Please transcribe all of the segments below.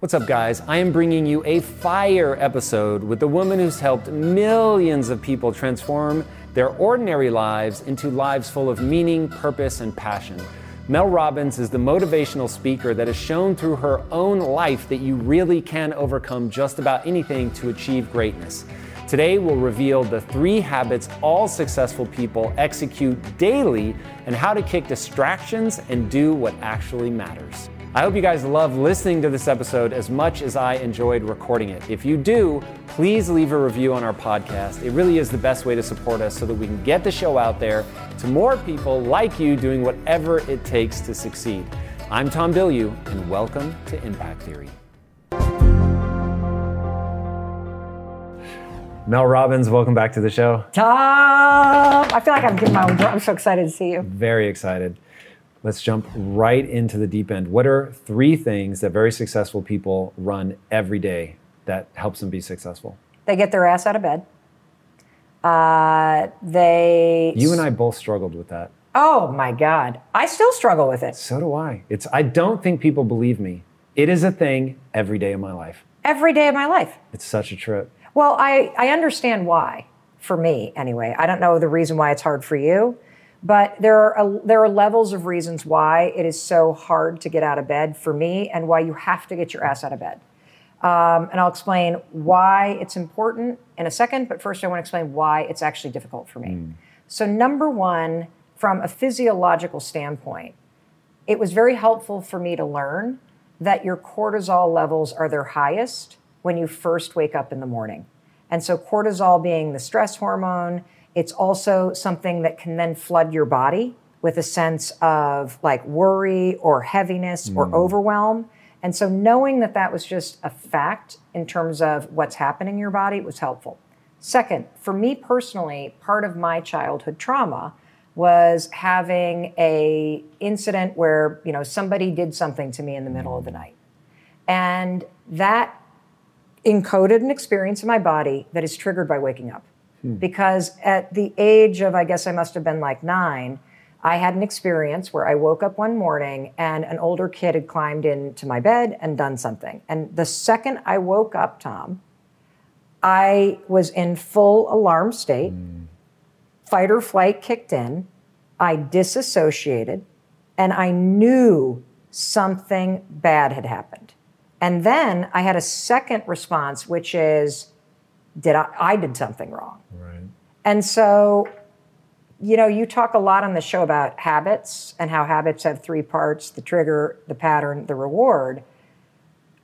What's up, guys? I am bringing you a fire episode with the woman who's helped millions of people transform their ordinary lives into lives full of meaning, purpose, and passion. Mel Robbins is the motivational speaker that has shown through her own life that you really can overcome just about anything to achieve greatness. Today, we'll reveal the three habits all successful people execute daily and how to kick distractions and do what actually matters. I hope you guys love listening to this episode as much as I enjoyed recording it. If you do, please leave a review on our podcast. It really is the best way to support us so that we can get the show out there to more people like you doing whatever it takes to succeed. I'm Tom Bilyeu, and welcome to Impact Theory. Mel Robbins, welcome back to the show. Tom, I feel like I'm giving my own. I'm so excited to see you. Very excited. Let's jump right into the deep end. What are three things that very successful people run every day that helps them be successful? They get their ass out of bed. Uh, they. You and I both struggled with that. Oh my God, I still struggle with it So do I. It's I don't think people believe me. It is a thing every day of my life. every day of my life. It's such a trip. Well, I, I understand why, for me anyway. I don't know the reason why it's hard for you, but there are, a, there are levels of reasons why it is so hard to get out of bed for me and why you have to get your ass out of bed. Um, and I'll explain why it's important in a second, but first I want to explain why it's actually difficult for me. So, number one, from a physiological standpoint, it was very helpful for me to learn that your cortisol levels are their highest when you first wake up in the morning. And so, cortisol being the stress hormone, it's also something that can then flood your body with a sense of like worry or heaviness or hmm. overwhelm. And so, knowing that that was just a fact in terms of what's happening in your body was helpful. Second, for me personally, part of my childhood trauma was having a incident where you know somebody did something to me in the middle of the hmm. night and that encoded an experience in my body that is triggered by waking up Hmm. because at the age of i guess i must have been like nine i had an experience where i woke up one morning and an older kid had climbed into my bed and done something. And the second i woke up tom i was in full alarm state. Hmm. Fight or flight kicked in. I disassociated. And I knew something bad had happened. And then I had a second response, which is, did I, I did something wrong. Right. And so, you know, you talk a lot on the show about habits and how habits have three parts the trigger, the pattern, the reward.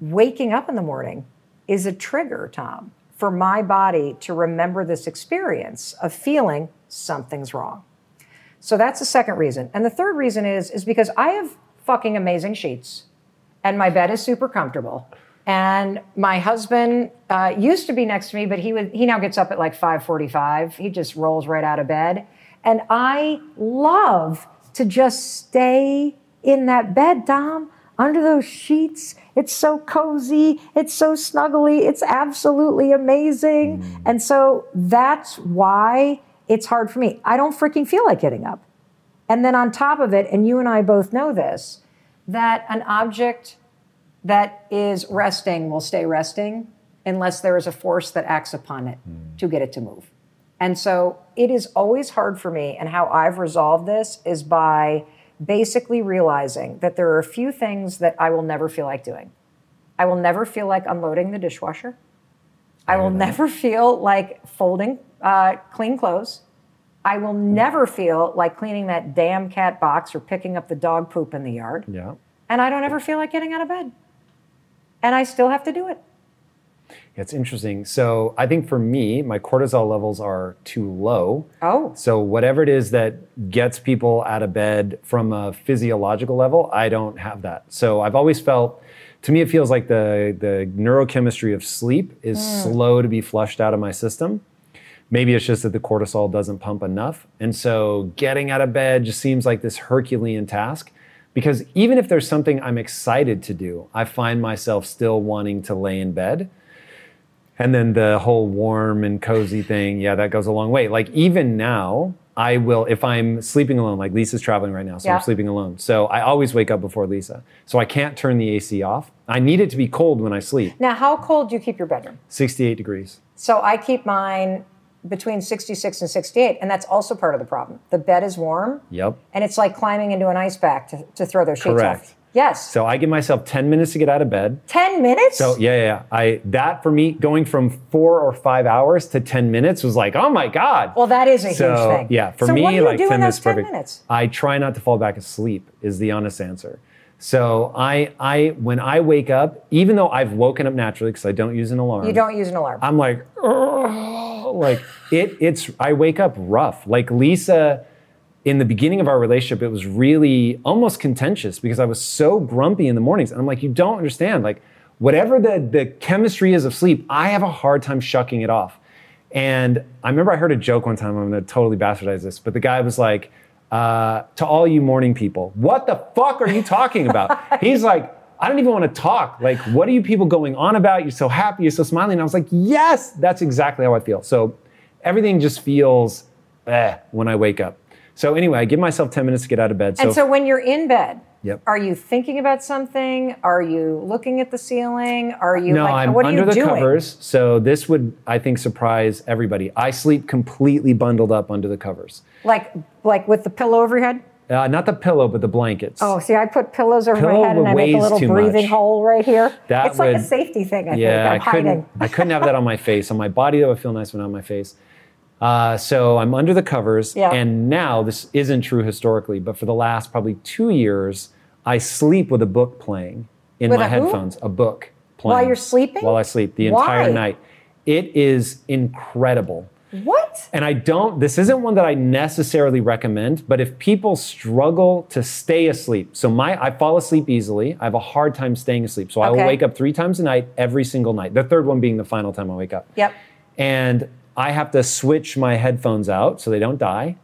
Waking up in the morning is a trigger, Tom, for my body to remember this experience of feeling something's wrong. So that's the second reason. And the third reason is is because I have fucking amazing sheets and my bed is super comfortable. And my husband uh, used to be next to me, but he would he now gets up at like 5:45. He just rolls right out of bed. And I love to just stay in that bed, Tom, under those sheets. It's so cozy, it's so snuggly, it's absolutely amazing. And so that's why it's hard for me. I don't freaking feel like getting up. And then on top of it, and you and I both know this, that an object that is resting will stay resting unless there is a force that acts upon it to get it to move. And so it is always hard for me. And how I've resolved this is by basically realizing that there are a few things that I will never feel like doing. I will never feel like unloading the dishwasher. I will never feel like folding uh, clean clothes. I will never feel like cleaning that damn cat box or picking up the dog poop in the yard. Yeah. And I don't ever feel like getting out of bed. And I still have to do it. It's interesting. So I think for me, my cortisol levels are too low. Oh. So whatever it is that gets people out of bed from a physiological level, I don't have that. So I've always felt to me it feels like the the neurochemistry of sleep is hmm. slow to be flushed out of my system. Maybe it's just that the cortisol doesn't pump enough. And so getting out of bed just seems like this Herculean task because even if there's something I'm excited to do, I find myself still wanting to lay in bed. And then the whole warm and cozy thing, yeah, that goes a long way. Like even now, I will, if I'm sleeping alone, like Lisa's traveling right now, so Yeah. I'm sleeping alone. So I always wake up before Lisa. So I can't turn the AC off. I need it to be cold when I sleep, Now, how cold do you keep your bedroom? 68 degrees. So I keep mine between 66 and 68, and that's also part of the problem. The bed is warm, Yep. and it's like climbing into an ice pack to, to throw those sheets Correct. off. Yes. So I give myself 10 minutes to get out of bed. 10 minutes? So yeah, yeah, yeah. I that for me going from four or five hours to 10 minutes was like, oh my God. well, that is a so huge thing. yeah, for so me, what do you like do 10 in minutes those 10 perfect. minutes? I try not to fall back asleep is the honest answer. So I I when I wake up, even though I've woken up naturally because I don't use an alarm. You don't use an alarm. I'm like, like it. It's I wake up rough. Like Lisa, in the beginning of our relationship, it was really almost contentious because I was so grumpy in the mornings, and I'm like, you don't understand. Like whatever the the chemistry is of sleep, I have a hard time shucking it off. And I remember I heard a joke one time. I'm to totally bastardize this, but the guy was like, uh, "To all you morning people, what the fuck are you talking about?" He's like. I don't even want to talk. Like, what are you people going on about? You're so happy, you're so smiling. And I was like, yes, that's exactly how I feel. So everything just feels eh when I wake up. So anyway, I give myself 10 minutes to get out of bed. and so when you're in bed, Yep. are you thinking about something? Are you looking at the ceiling? Are you no, like, I'm what are under you the doing? covers. So this would, I think, surprise everybody. I sleep completely bundled up under the covers. Like, like with the pillow over your head? Uh, not the pillow, but the blankets. Oh, see, I put pillows over Pillow my head and I make a little breathing much. hole right here. That it's like a safety thing, I yeah, think. I'm I couldn't. hiding. I couldn't have that on my face. On my body, that would feel nice, but not on my face. Uh, so I'm under the covers, Yeah. and now this isn't true historically, but for the last probably two years, I sleep with a book playing in With my a who? headphones. A book playing While you're sleeping? While I sleep the Why? entire night. It is incredible. What? And I don't, this isn't one that I necessarily recommend, but if people struggle to stay asleep, so my, I fall asleep easily. I have a hard time staying asleep. So I will wake up three times a night, every single night. The third one being the final time I wake up. Yep. And I have to switch my headphones out so they don't die.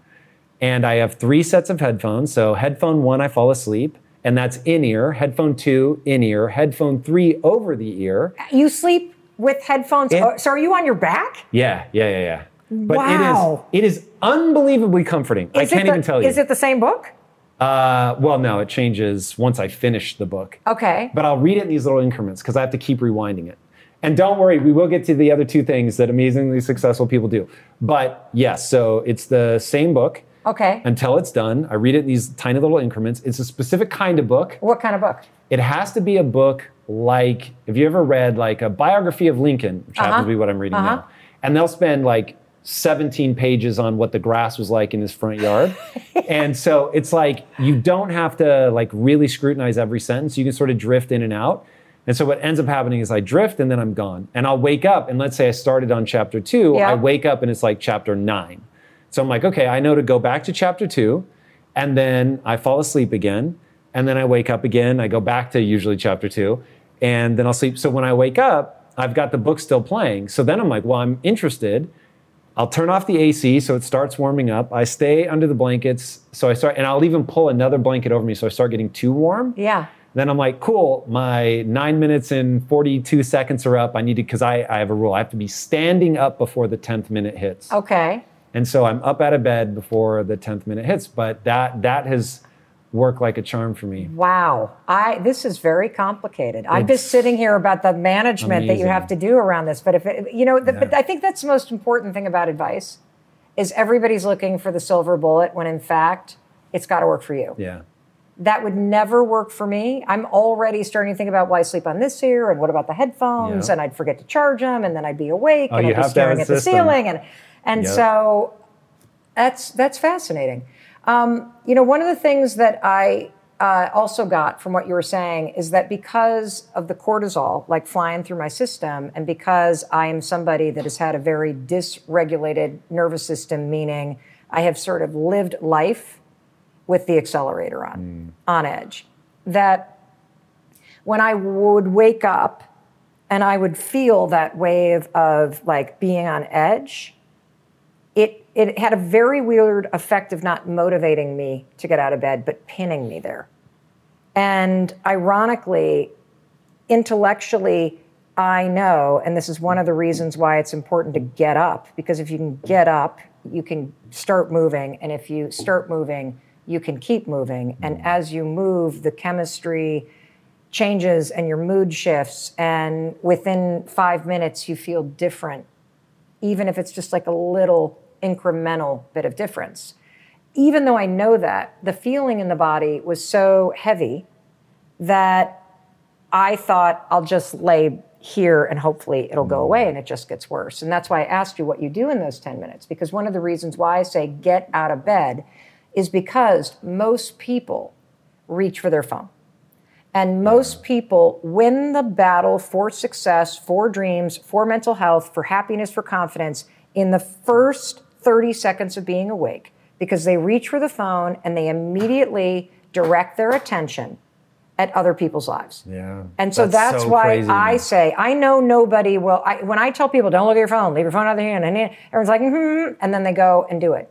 And I have three sets of headphones. So headphone one, I fall asleep, and that's in ear. Headphone two, in ear. Headphone three, over the ear. You sleep with headphones. It- oh, so are you on your back? Yeah, yeah, yeah, yeah. But Wow. it is it is unbelievably comforting. I Is it can't the- even tell you. Is it the same book? Uh, well, no, it changes once I finish the book. Okay. But I'll read it in these little increments because I have to keep rewinding it. And don't worry, we will get to the other two things that amazingly successful people do. But yes, so it's the same book Okay. until it's done. I read it in these tiny little increments. It's a specific kind of book. what kind of book? It has to be a book like, have you ever read like a biography of Lincoln, which happens to be what I'm reading Uh-huh. now? And they'll spend like 17 pages on what the grass was like in his front yard. and so it's like you don't have to like really scrutinize every sentence. You can sort of drift in and out. And so what ends up happening is I drift and then I'm gone. And I'll wake up and let's say I started on chapter two, Yeah. I wake up and it's like chapter nine. So I'm like, okay, I know to go back to chapter two, and then I fall asleep again, and then I wake up again. I go back to usually chapter two, and then I'll sleep. So when I wake up, I've got the book still playing. So then I'm like, well, I'm interested. I'll turn off the AC so it starts warming up. I stay under the blankets. So I start, and I'll even pull another blanket over me so I start getting too warm. Yeah. Then I'm like, cool, my nine minutes and 42 seconds are up. I need to, because I, I have a rule. I have to be standing up before the 10th minute hits. Okay. And so I'm up out of bed before the 10th minute hits. But that that has worked like a charm for me. Wow. I this is very complicated. I'm just sitting here about the management that you have to do around this. But if it, you know, the, but I think that's the most important thing about advice is everybody's looking for the silver bullet when in fact it's got to work for you. Yeah. That would never work for me. I'm already starting to think about why I sleep on this ear and what about the headphones Yeah. and I'd forget to charge them and then I'd be awake Oh, and I'd be have to have staring at the ceiling and and Yep. so that's that's fascinating. Um, you know, one of the things that I uh, also got from what you were saying is that because of the cortisol, like flying through my system, and because I am somebody that has had a very dysregulated nervous system, meaning I have sort of lived life with the accelerator on, on edge, that when I would wake up and I would feel that wave of like being on edge, it it had a very weird effect of not motivating me to get out of bed, but pinning me there. And ironically, intellectually, I know, and this is one of the reasons why it's important to get up, because if you can get up, you can start moving. And if you start moving, you can keep moving. And as you move, the chemistry changes and your mood shifts. And within five minutes, you feel different, even if it's just like a little incremental bit of difference. Even though I know that, the feeling in the body was so heavy that I thought I'll just lay here and hopefully it'll go away and it just gets worse. And that's why I asked you what you do in those 10 minutes because one of the reasons why I say get out of bed is because most people reach for their phone. And most people win the battle for success, for dreams, for mental health, for happiness, for confidence in the first 30 seconds of being awake because they reach for the phone and they immediately direct their attention at other people's lives. Yeah. And so that's, why crazy. I say, I know nobody will. I, when I tell people, don't look at your phone, leave your phone out of the hand, and everyone's like, hmm, and then they go and do it.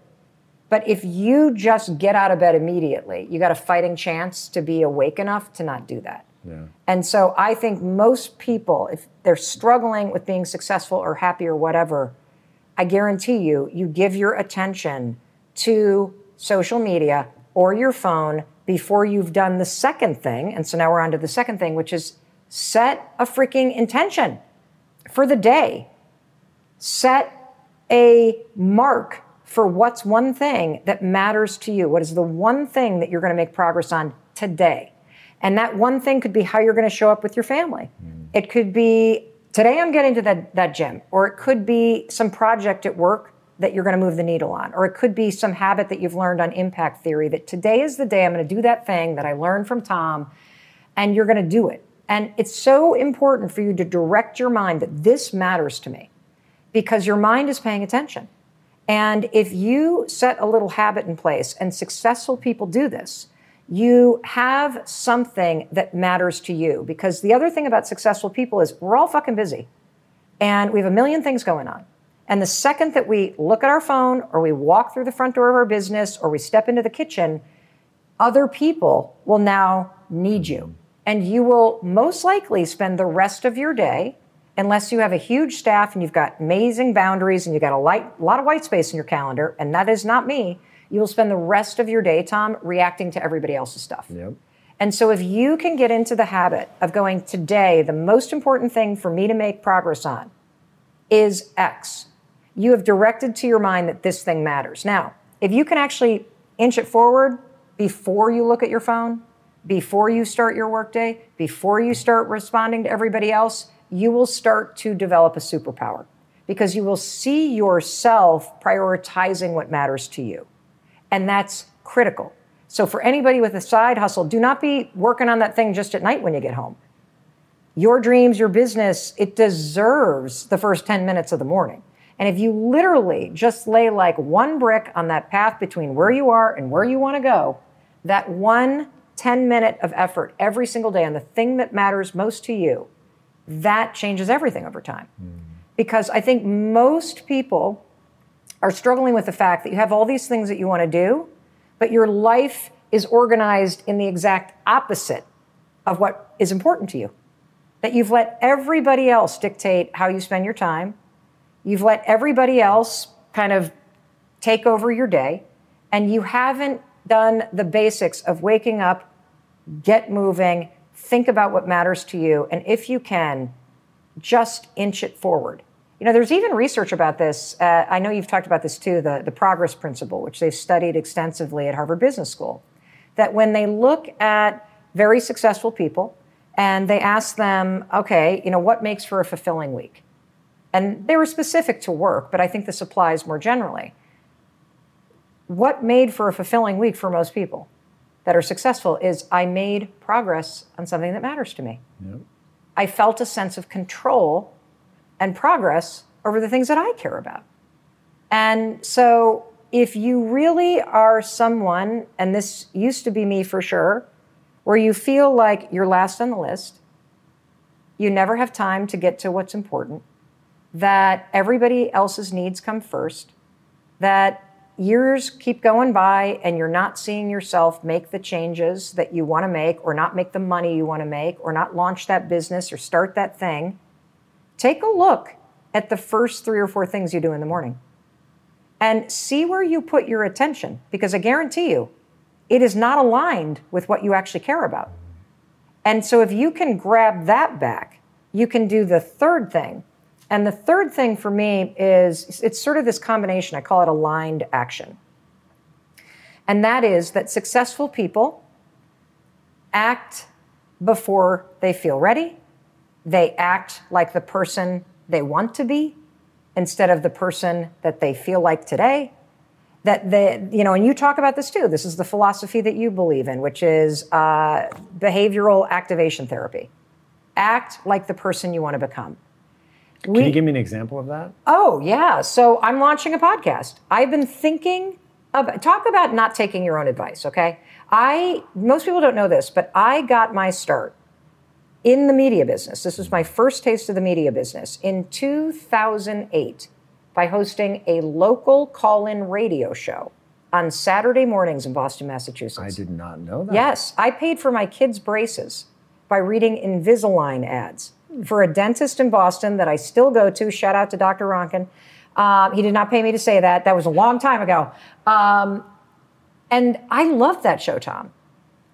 But if you just get out of bed immediately, you got a fighting chance to be awake enough to not do that. Yeah. And so I think most people, if they're struggling with being successful or happy or whatever, I guarantee you, you give your attention to social media or your phone before you've done the second thing. And so now we're on to the second thing, which is set a freaking intention for the day. Set a mark for what's one thing that matters to you. What is the one thing that you're going to make progress on today? And that one thing could be how you're going to show up with your family. Mm. It could be today I'm getting to that, that gym, or it could be some project at work that you're going to move the needle on, or it could be some habit that you've learned on impact theory that today is the day I'm going to do that thing that I learned from Tom, and you're going to do it. And it's so important for you to direct your mind that this matters to me because your mind is paying attention. And if you set a little habit in place, and successful people do this, you have something that matters to you. Because the other thing about successful people is we're all fucking busy and we have a million things going on. And the second that we look at our phone or we walk through the front door of our business or we step into the kitchen, other people will now need you. And you will most likely spend the rest of your day, unless you have a huge staff and you've got amazing boundaries and you've got a light, lot of white space in your calendar, and that is not me, you will spend the rest of your day, Tom, reacting to everybody else's stuff. Yep. And so if you can get into the habit of going, today, the most important thing for me to make progress on is X, you have directed to your mind that this thing matters. Now, if you can actually inch it forward before you look at your phone, before you start your workday, before you start responding to everybody else, you will start to develop a superpower because you will see yourself prioritizing what matters to you. And that's critical. So, for anybody with a side hustle, do not be working on that thing just at night when you get home. Your dreams, your business, it deserves the first 10 minutes of the morning. And if you literally just lay like one brick on that path between where you are and where you want to go, that one 10 minute of effort every single day on the thing that matters most to you, that changes everything over time. Hmm. Because I think most people are struggling with the fact that you have all these things that you want to do, but your life is organized in the exact opposite of what is important to you. That you've let everybody else dictate how you spend your time. You've let everybody else kind of take over your day, and you haven't done the basics of waking up, get moving, think about what matters to you, and if you can, just inch it forward. You know, there's even research about this. Uh, I know you've talked about this too, the, the progress principle, which they've studied extensively at Harvard Business School. that when they look at very successful people and they ask them, okay, you know, what makes for a fulfilling week? And they were specific to work, but I think this applies more generally. What made for a fulfilling week for most people that are successful is I made progress on something that matters to me. Yep. I felt a sense of control and progress over the things that I care about. And so if you really are someone, and this used to be me for sure, where you feel like you're last on the list, you never have time to get to what's important, that everybody else's needs come first, that years keep going by and you're not seeing yourself make the changes that you want to make, or not make the money you want to make, or not launch that business or start that thing, take a look at the first three or four things you do in the morning and see where you put your attention because I guarantee you it is not aligned with what you actually care about. And so if you can grab that back, you can do the third thing. And the third thing for me is it's sort of this combination, I call it aligned action. And that is that successful people act before they feel ready. They act like the person they want to be instead of the person that they feel like today. That they, you know, and you talk about this too. This is the philosophy that you believe in, which is uh, behavioral activation therapy. Act like the person you want to become. Can we, you give me an example of that? Oh, yeah. So I'm launching a podcast. I've been thinking about, talk about not taking your own advice, okay? I, most people don't know this, but I got my start in the media business. This was my first taste of the media business in 2008 by hosting a local call in radio show on Saturday mornings in Boston, Massachusetts. I did not know that. Yes, I paid for my kids' braces by reading Invisalign ads for a dentist in Boston that I still go to. Shout out to Dr. Ronkin. Uh, he did not pay me to say that. That was a long time ago. Um, and I loved that show, Tom.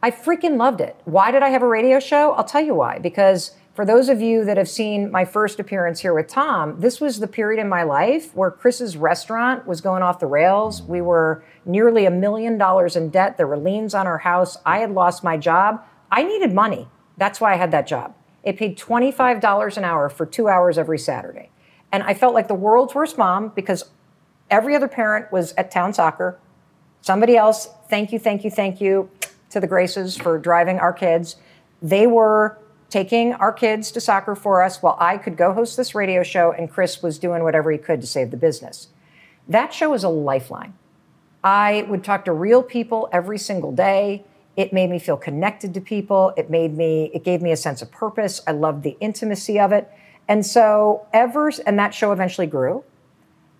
I freaking loved it. Why did I have a radio show? I'll tell you why. Because for those of you that have seen my first appearance here with Tom, this was the period in my life where Chris's restaurant was going off the rails. We were nearly a million dollars in debt. There were liens on our house. I had lost my job. I needed money. That's why I had that job. It paid $25 an hour for two hours every Saturday. And I felt like the world's worst mom because every other parent was at town soccer. Somebody else, thank you, thank you, thank you to the Graces for driving our kids. They were taking our kids to soccer for us while I could go host this radio show and Chris was doing whatever he could to save the business. That show was a lifeline. I would talk to real people every single day. It made me feel connected to people. It made me, it gave me a sense of purpose. I loved the intimacy of it. And so ever, and that show eventually grew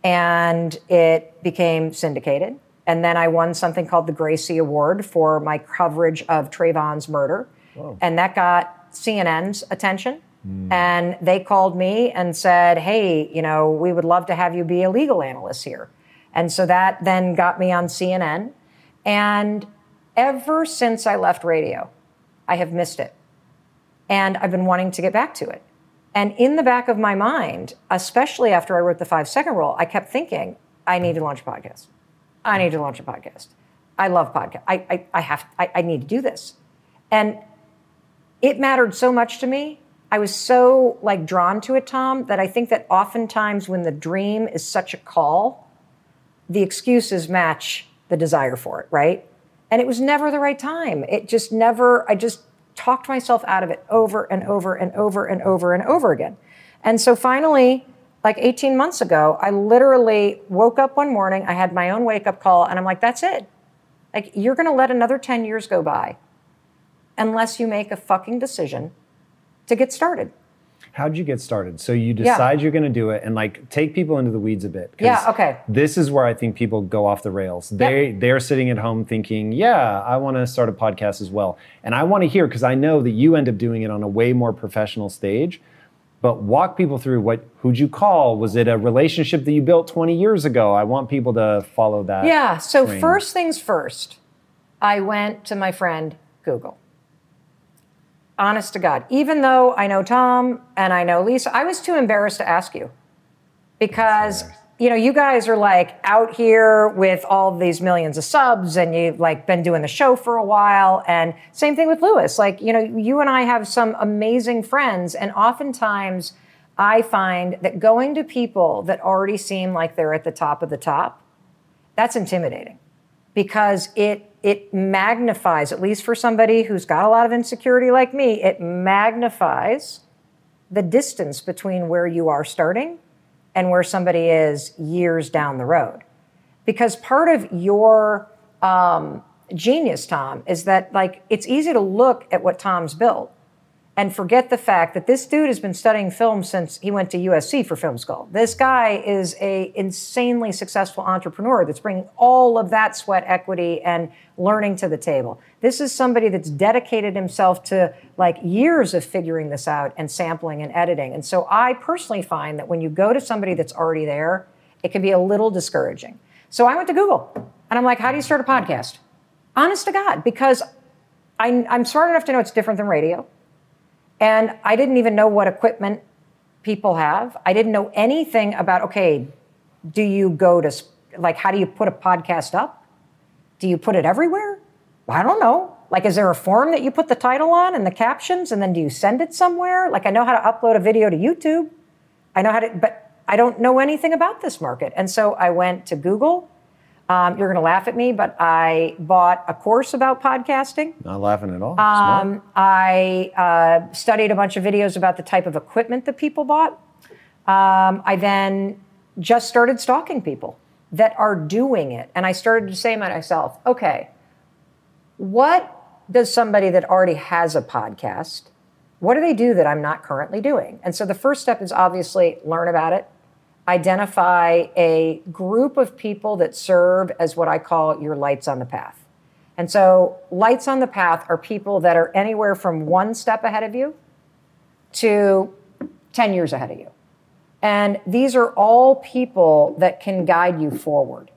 and it became syndicated. And then I won something called the Gracie Award for my coverage of Trayvon's murder. Whoa. And that got CNN's attention. Mm. And they called me and said, hey, you know, we would love to have you be a legal analyst here. And so that then got me on CNN. And ever since I left radio, I have missed it. And I've been wanting to get back to it. And in the back of my mind, especially after I wrote the five second rule, I kept thinking, I need to launch a podcast. I need to launch a podcast. I love podcast. I, I, I have, I, I need to do this. And it mattered so much to me. I was so like drawn to it, Tom, that I think that oftentimes when the dream is such a call, the excuses match the desire for it, right? And it was never the right time. It just never, I just talked myself out of it over and over and over and over and over again. And so finally, like 18 months ago, I literally woke up one morning, I had my own wake up call, and I'm like, that's it. Like, you're going to let another 10 years go by unless you make a fucking decision to get started. How'd you get started? So you decide yeah. you're going to do it and like take people into the weeds a bit. Yeah, okay. This is where I think people go off the rails. They yep. they're sitting at home thinking, "Yeah, I want to start a podcast as well." And I want to hear because I know that you end up doing it on a way more professional stage but walk people through what who'd you call? Was it a relationship that you built 20 years ago? I want people to follow that yeah so train. first things first i went to my friend google. Honest to god even though i know tom and i know lisa i was too embarrassed to ask you. Because you know, you guys are like out here with all these millions of subs and you've like been doing the show for a while. And same thing with Lewis. Like, you know, you and I have some amazing friends. And oftentimes I find that going to people that already seem like they're at the top of the top, that's intimidating because it it magnifies, at least for somebody who's got a lot of insecurity like me, it magnifies the distance between where you are starting and where somebody is years down the road. Because part of your um, genius, Tom, is that like it's easy to look at what Tom's built and forget the fact that this dude has been studying film since he went to USC for film school. This guy is a insanely successful entrepreneur that's bringing all of that sweat equity and learning to the table. This is somebody that's dedicated himself to like years of figuring this out and sampling and editing. And so I personally find that when you go to somebody that's already there, it can be a little discouraging. So I went to Google and I'm like, how do you start a podcast? Honest to God, because I, I'm smart enough to know it's different than radio. And I didn't even know what equipment people have. I didn't know anything about, okay, do you go to, like, how do you put a podcast up? Do you put it everywhere? I don't know. Like, is there a form that you put the title on and the captions, and then do you send it somewhere? Like, I know how to upload a video to YouTube. I know how to, but I don't know anything about this market. And so I went to Google um, you're going to laugh at me, but I bought a course about podcasting. Not laughing at all. Um, I uh, studied a bunch of videos about the type of equipment that people bought. Um, I then just started stalking people that are doing it. And I started to say to myself, okay, what does somebody that already has a podcast, what do they do that I'm not currently doing? And so the first step is obviously learn about it, identify a group of people that serve as what I call your lights on the path. And so, lights on the path are people that are anywhere from one step ahead of you to 10 years ahead of you. And these are all people that can guide you forward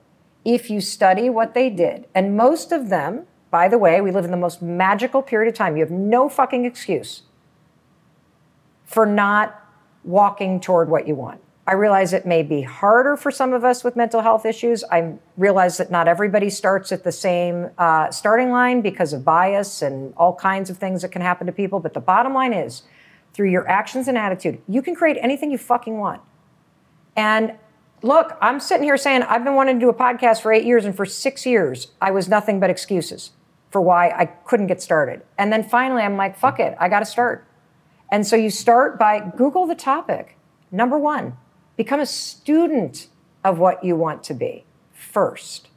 if you study what they did. And most of them, by the way, we live in the most magical period of time. You have no fucking excuse for not walking toward what you want. I realize it may be harder for some of us with mental health issues. I realize that not everybody starts at the same uh, starting line because of bias and all kinds of things that can happen to people. But the bottom line is, through your actions and attitude, you can create anything you fucking want. And look, I'm sitting here saying I've been wanting to do a podcast for eight years, and for six years, I was nothing but excuses for why I couldn't get started. And then finally, I'm like, fuck it, I got to start. And so you start by Google the topic. Number one, Become a student of what you want to be first.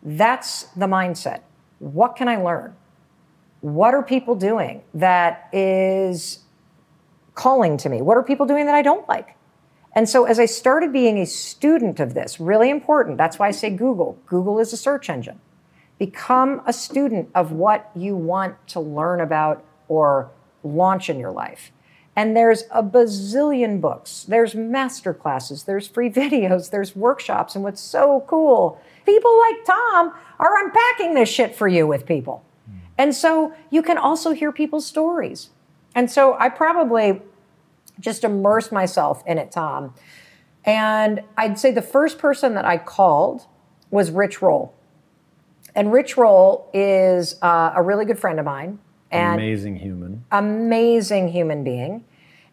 That's the mindset. What can I learn? What are people doing that is calling to me? What are people doing that I don't like? And so, as I started being a student of this, really important, that's why I say Google. Google is a search engine. Become a student of what you want to learn about or launch in your life. And there's a bazillion books, there's master classes, there's free videos, there's workshops. And what's so cool, people like Tom are unpacking this shit for you with people. And so you can also hear people's stories. And so I probably just immersed myself in it, Tom. And I'd say the first person that I called was Rich Roll. And Rich Roll is uh, a really good friend of mine. And amazing human. Amazing human being.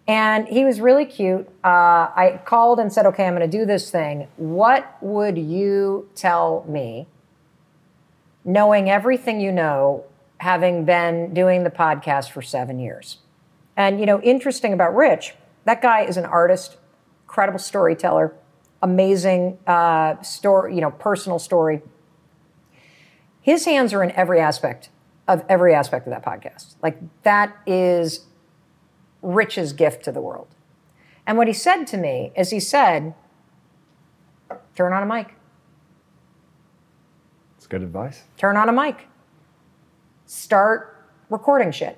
And he was really cute. Uh, I called and said, okay, I'm going to do this thing. What would you tell me, knowing everything you know, having been doing the podcast for seven years? And, you know, interesting about Rich, that guy is an artist, incredible storyteller, amazing uh, story, you know, personal story. His hands are in every aspect of every aspect of that podcast. Like, that is Rich's gift to the world. And what he said to me is he said, turn on a mic. It's good advice. Turn on a mic. Start recording shit.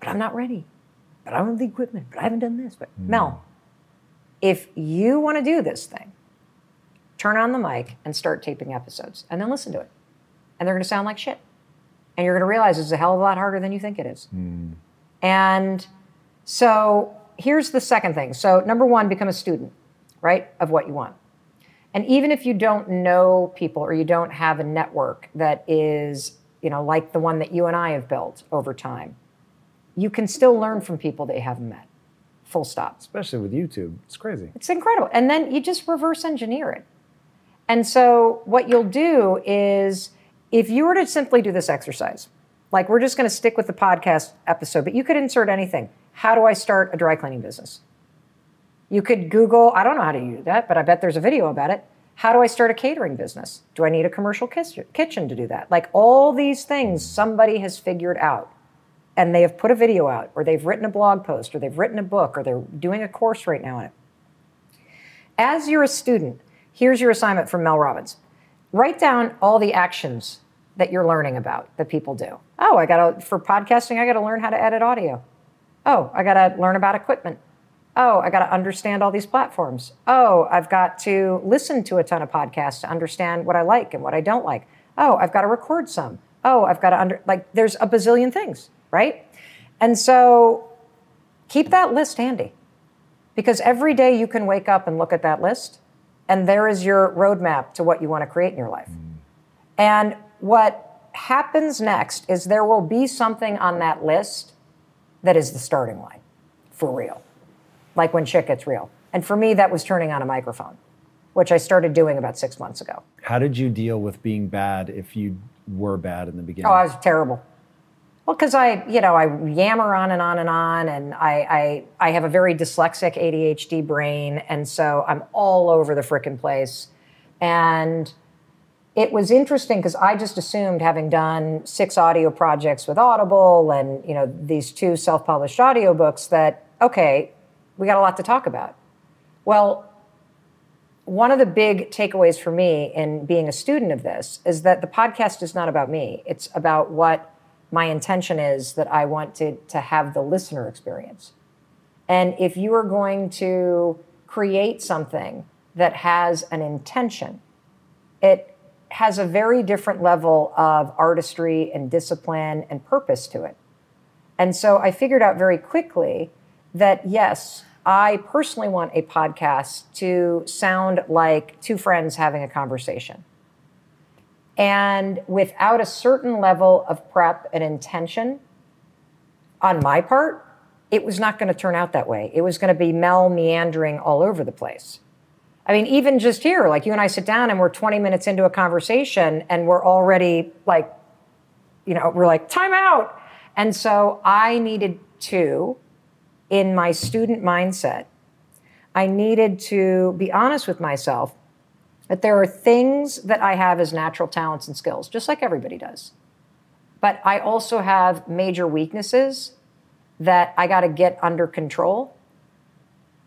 But I'm not ready. But I don't have the equipment. But I haven't done this. But mm. Mel, if you want to do this thing, turn on the mic and start taping episodes and then listen to it. And they're going to sound like shit. And you're going to realize it's a hell of a lot harder than you think it is. Mm. And so here's the second thing. So, number one, become a student, right, of what you want. And even if you don't know people or you don't have a network that is, you know, like the one that you and I have built over time, you can still learn from people that you haven't met. Full stop. Especially with YouTube. It's crazy. It's incredible. And then you just reverse engineer it. And so what you'll do is if you were to simply do this exercise, like we're just going to stick with the podcast episode, but you could insert anything. How do I start a dry cleaning business? You could Google, I don't know how to do that, but I bet there's a video about it. How do I start a catering business? Do I need a commercial kitchen to do that? Like all these things somebody has figured out and they have put a video out or they've written a blog post or they've written a book or they're doing a course right now on it. As you're a student, here's your assignment from Mel Robbins. Write down all the actions that you're learning about that people do. Oh, I got to, for podcasting, I got to learn how to edit audio. Oh, I got to learn about equipment. Oh, I got to understand all these platforms. Oh, I've got to listen to a ton of podcasts to understand what I like and what I don't like. Oh, I've got to record some. Oh, I've got to under, like, there's a bazillion things, right? And so keep that list handy because every day you can wake up and look at that list and there is your roadmap to what you want to create in your life. Mm. And what happens next is there will be something on that list that is the starting line for real like when shit gets real. And for me, that was turning on a microphone, which I started doing about six months ago. How did you deal with being bad if you were bad in the beginning? Oh, I was terrible. Well, because I, you know, I yammer on and on and on, and I, I, I have a very dyslexic ADHD brain, and so I'm all over the frickin' place. And it was interesting because I just assumed, having done six audio projects with Audible and you know these two self-published audiobooks, that okay, we got a lot to talk about. Well, one of the big takeaways for me in being a student of this is that the podcast is not about me. It's about what my intention is that I want to, to have the listener experience. And if you are going to create something that has an intention, it has a very different level of artistry and discipline and purpose to it. And so I figured out very quickly that yes, I personally want a podcast to sound like two friends having a conversation. And without a certain level of prep and intention on my part, it was not going to turn out that way. It was going to be Mel meandering all over the place. I mean, even just here, like you and I sit down and we're 20 minutes into a conversation and we're already like, you know, we're like, time out. And so I needed to in my student mindset, I needed to be honest with myself that there are things that I have as natural talents and skills, just like everybody does. But I also have major weaknesses that I got to get under control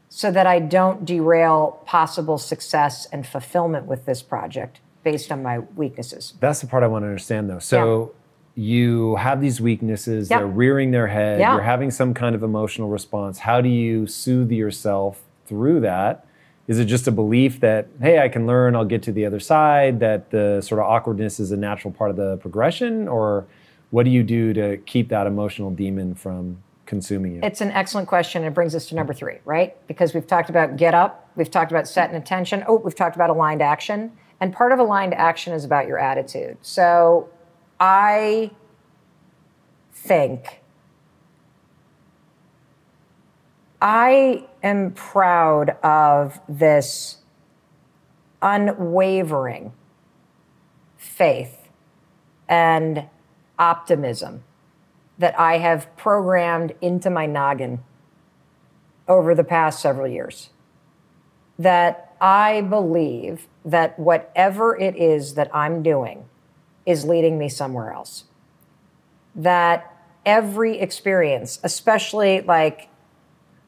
so that I don't derail possible success and fulfillment with this project based on my weaknesses. That's the part I want to understand though. So you have these weaknesses, yep. they're rearing their head, you're having some kind of emotional response. How do you soothe yourself through that? Is it just a belief that, hey, I can learn, I'll get to the other side, that the sort of awkwardness is a natural part of the progression? Or what do you do to keep that emotional demon from consuming you? It's an excellent question. It brings us to number three, right? Because we've talked about get up, we've talked about set an intention. Oh, we've talked about aligned action. And part of aligned action is about your attitude. So I think I am proud of this unwavering faith and optimism that I have programmed into my noggin over the past several years. That I believe that whatever it is that I'm doing is leading me somewhere else. That every experience, especially like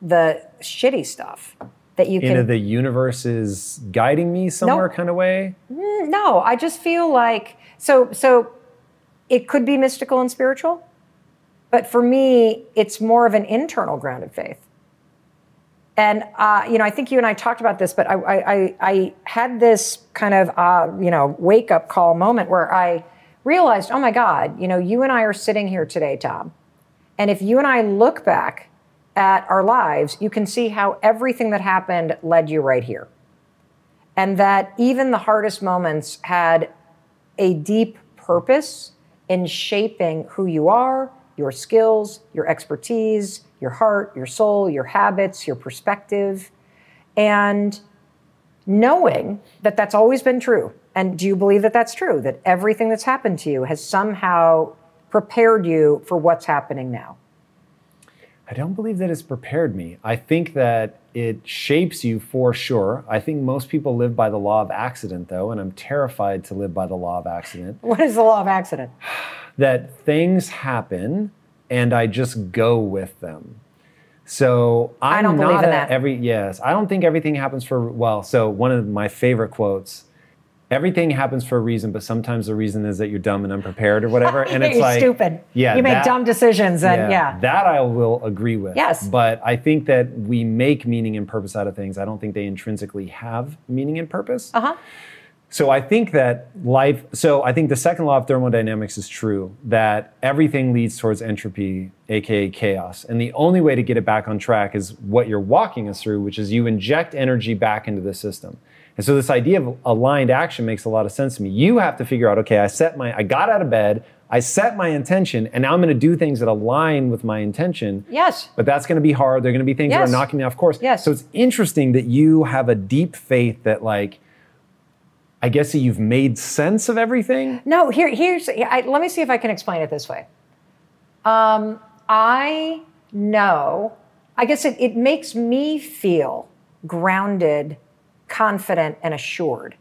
the shitty stuff that you can. In the universe is guiding me somewhere kind of way? Mm, no, I just feel like so so it could be mystical and spiritual, but for me, it's more of an internal grounded faith. And uh, you know, I think you and I talked about this, but I, I, I had this kind of uh, you know wake up call moment where I realized, oh my God, you know, you and I are sitting here today, Tom. And if you and I look back at our lives, you can see how everything that happened led you right here. And that even the hardest moments had a deep purpose in shaping who you are, your skills, your expertise, your heart, your soul, your habits, your perspective. And knowing that that's always been true. And do you believe that that's true? That everything that's happened to you has somehow prepared you for what's happening now? I don't believe that it's prepared me. I think that it shapes you for sure. I think most people live by the law of accident, though, and I'm terrified to live by the law of accident. What is the law of accident? that things happen and I just go with them. So I'm I don't not believe in that. every yes. I don't think everything happens for well. So one of my favorite quotes: "Everything happens for a reason, but sometimes the reason is that you're dumb and unprepared or whatever." And it's like stupid. Yeah, You make that- dumb decisions and yeah. that I will agree with. Yes. but I think that we make meaning and purpose out of things. I don't think they intrinsically have meaning and purpose. Uh-huh. So I think that life, so I think the second law of thermodynamics is true that everything leads towards entropy, aka chaos. And the only way to get it back on track is what you're walking us through, which is you inject energy back into the system. And so this idea of aligned action makes a lot of sense to me. You have to figure out, okay, I set my, I got out of bed, I set my intention, and now I'm going to do things that align with my intention. Yes. But that's going to be hard. There are going to be things that are knocking me off course. Yes. So it's interesting that you have a deep faith that, like, I guess you've made sense of everything. No, here, here's. I, let me see if I can explain it this way. Um, I know. I guess it, it makes me feel grounded, confident, and assured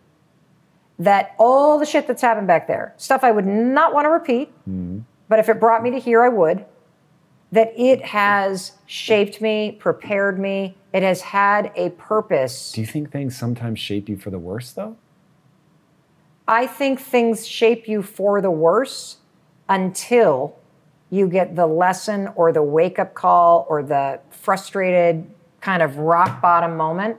that all the shit that's happened back there, stuff I would not want to repeat, but if it brought me to here, I would. That it has shaped me, prepared me. It has had a purpose. Do you think things sometimes shape you for the worse, though? I think things shape you for the worse until you get the lesson or the wake up call or the frustrated kind of rock bottom moment.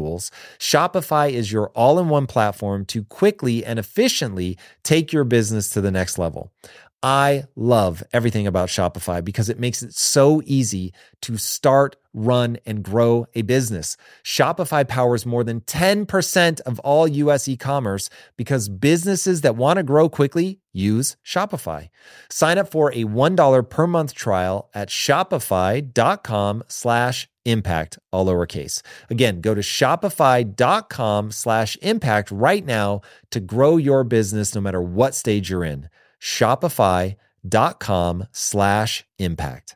Shopify is your all in one platform to quickly and efficiently take your business to the next level. I love everything about Shopify because it makes it so easy to start, run, and grow a business. Shopify powers more than 10% of all US e commerce because businesses that want to grow quickly use Shopify. Sign up for a $1 per month trial at shopify.com slash impact, all lowercase. Again, go to shopify.com slash impact right now to grow your business no matter what stage you're in shopify.com slash impact.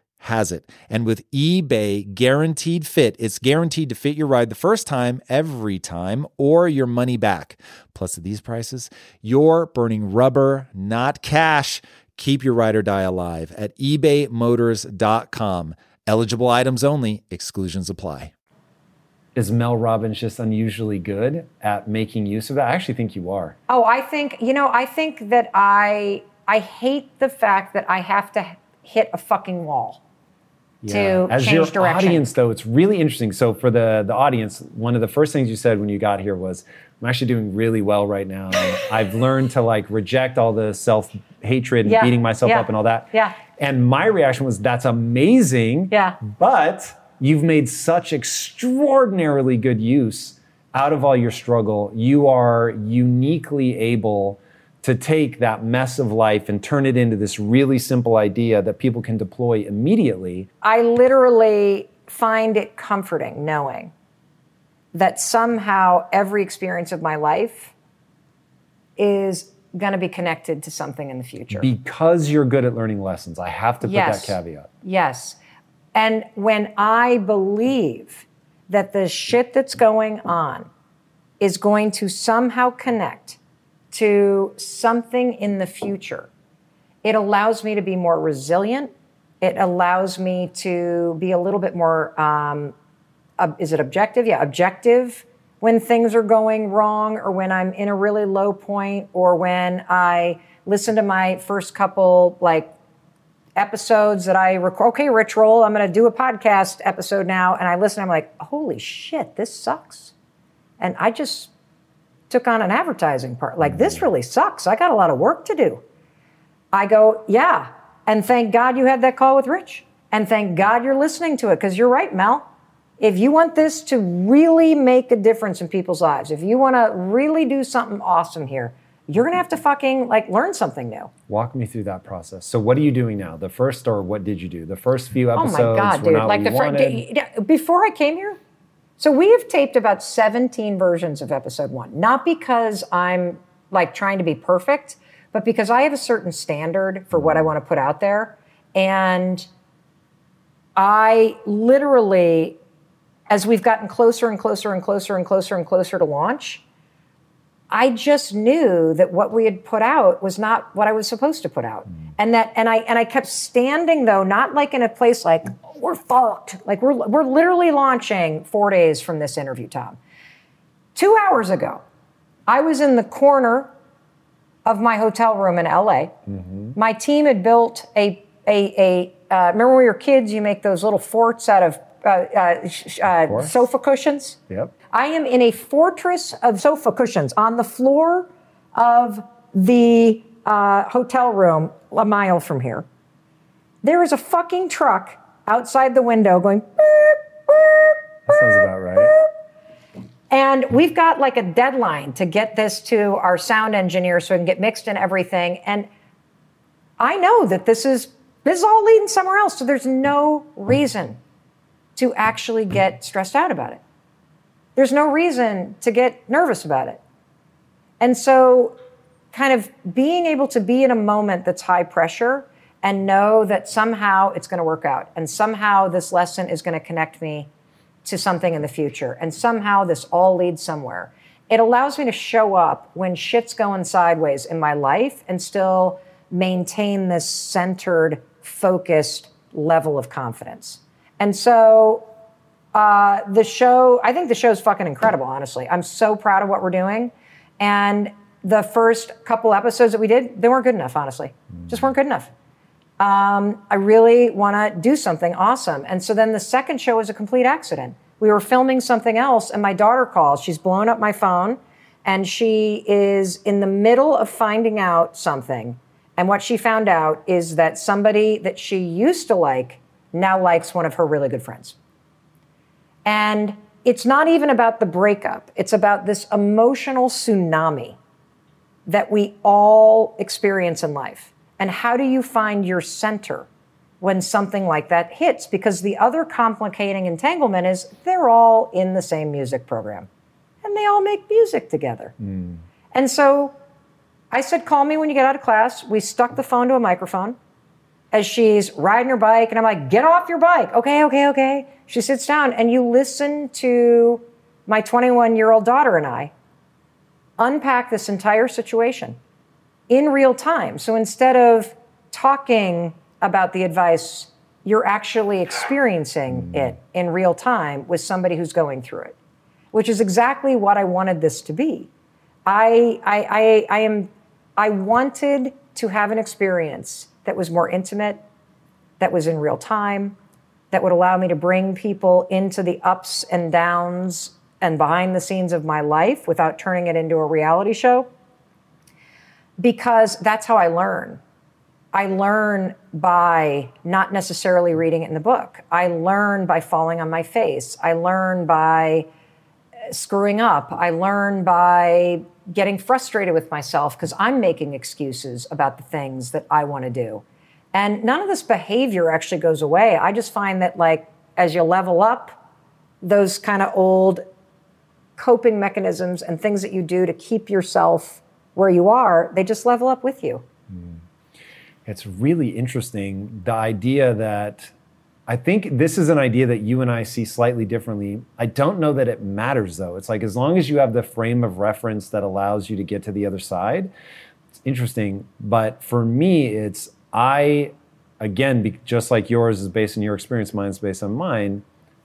has it. And with eBay Guaranteed Fit, it's guaranteed to fit your ride the first time, every time, or your money back. Plus, at these prices, you're burning rubber, not cash. Keep your ride or die alive at ebaymotors.com. Eligible items only, exclusions apply. Is Mel Robbins just unusually good at making use of that? I actually think you are. Oh, I think you know. I think that I I hate the fact that I have to hit a fucking wall to As change your direction. audience, though, it's really interesting. So for the the audience, one of the first things you said when you got here was, "I'm actually doing really well right now. I've learned to like reject all the self hatred and Yeah, beating myself yeah, up and all that." yeah. And my reaction was, "That's amazing." Yeah. But you've made such extraordinarily good use out of all your struggle. You are uniquely able to take that mess of life and turn it into this really simple idea that people can deploy immediately. I literally find it comforting knowing that somehow every experience of my life is going to be connected to something in the future. Because you're good at learning lessons, I have to put Yes. that caveat. Yes. And when I believe that the shit that's going on is going to somehow connect to something in the future, it allows me to be more resilient. It allows me to be a little bit more, um, ob- is it objective? Yeah, objective when things are going wrong or when I'm in a really low point or when I listen to my first couple, like, episodes that I record. Okay, Rich Roll, I'm going to do a podcast episode now. And I listen, I'm like, holy shit, this sucks. And I just took on an advertising part. Like, this mm. really sucks. I got a lot of work to do. I go, yeah. And thank God you had that call with Rich. And thank God you're listening to it because you're right, Mel. If you want this to really make a difference in people's lives, if you want to really do something awesome here, you're going to have to fucking like learn something new. Walk me through that process. So, what are you doing now? The first, or what did you do? The first few episodes. Oh my god, dude! Like the you fir- d- before I came here, so we have taped about 17 versions of episode one. Not because I'm like trying to be perfect, but because I have a certain standard for what I mm-hmm. want to put out there, and I literally, as we've gotten closer and closer and closer and closer and closer to launch. I just knew that what we had put out was not what I was supposed to put out. And that and I and I kept standing though, not like in a place like we're fucked. Like we're we're literally launching 4 days from this interview, Tom. 2 hours ago, I was in the corner of my hotel room in LA. My team had built a a a uh, remember when we were kids you make those little forts out of uh, uh, sh- uh, sofa cushions? Yep. I am in a fortress of sofa cushions on the floor of the uh, hotel room a mile from here. There is a fucking truck outside the window going, That sounds about right. and we've got like a deadline to get this to our sound engineer so it can get mixed and everything. And I know that this is this is all leading somewhere else. So there's no reason to actually get stressed out about it. There's no reason to get nervous about it. And so kind of being able to be in a moment that's high pressure and know that somehow it's going to work out and somehow this lesson is going to connect me to something in the future and somehow this all leads somewhere. It allows me to show up when shit's going sideways in my life and still maintain this centered, focused level of confidence. And so uh, the show, I think the show's fucking incredible, honestly. I'm so proud of what we're doing. And the first couple episodes that we did, they weren't good enough, honestly. Just weren't good enough. Um, I really want to do something awesome. And so then the second show was a complete accident we were filming something else, and my daughter calls. She's blown up my phone, and she is in the middle of finding out something. And what she found out is that somebody that she used to like now likes one of her really good friends. And it's not even about the breakup, it's about this emotional tsunami that we all experience in life. And how do you find your center when something like that hits? Because the other complicating entanglement is they're all in the same music program and they all make music together. Mm. And so I said, Call me when you get out of class. We stuck the phone to a microphone as she's riding her bike. And I'm like, Get off your bike. Okay, okay, okay. She sits down and you listen to my 21 year old daughter and I unpack this entire situation in real time. So instead of talking about the advice, you're actually experiencing mm. it in real time with somebody who's going through it, which is exactly what I wanted this to be. I, I, I, I am, I wanted to have an experience that was more intimate, that was in real time, that would allow me to bring people into the ups and downs and behind the scenes of my life without turning it into a reality show because that's how I learn. I learn by not necessarily reading it in the book. I learn by falling on my face. I learn by screwing up. I learn by getting frustrated with myself because I'm making excuses about the things that I want to do. And none of this behavior actually goes away. I just find that, like, as you level up, those kind of old coping mechanisms and things that you do to keep yourself where you are, they just level up with you. Mm. It's really interesting the idea that I think this is an idea that you and I see slightly differently. I don't know that it matters though. It's like as long as you have the frame of reference that allows you to get to the other side, it's interesting. But for me, it's I, again, just like yours is based on your experience, mine's based on mine.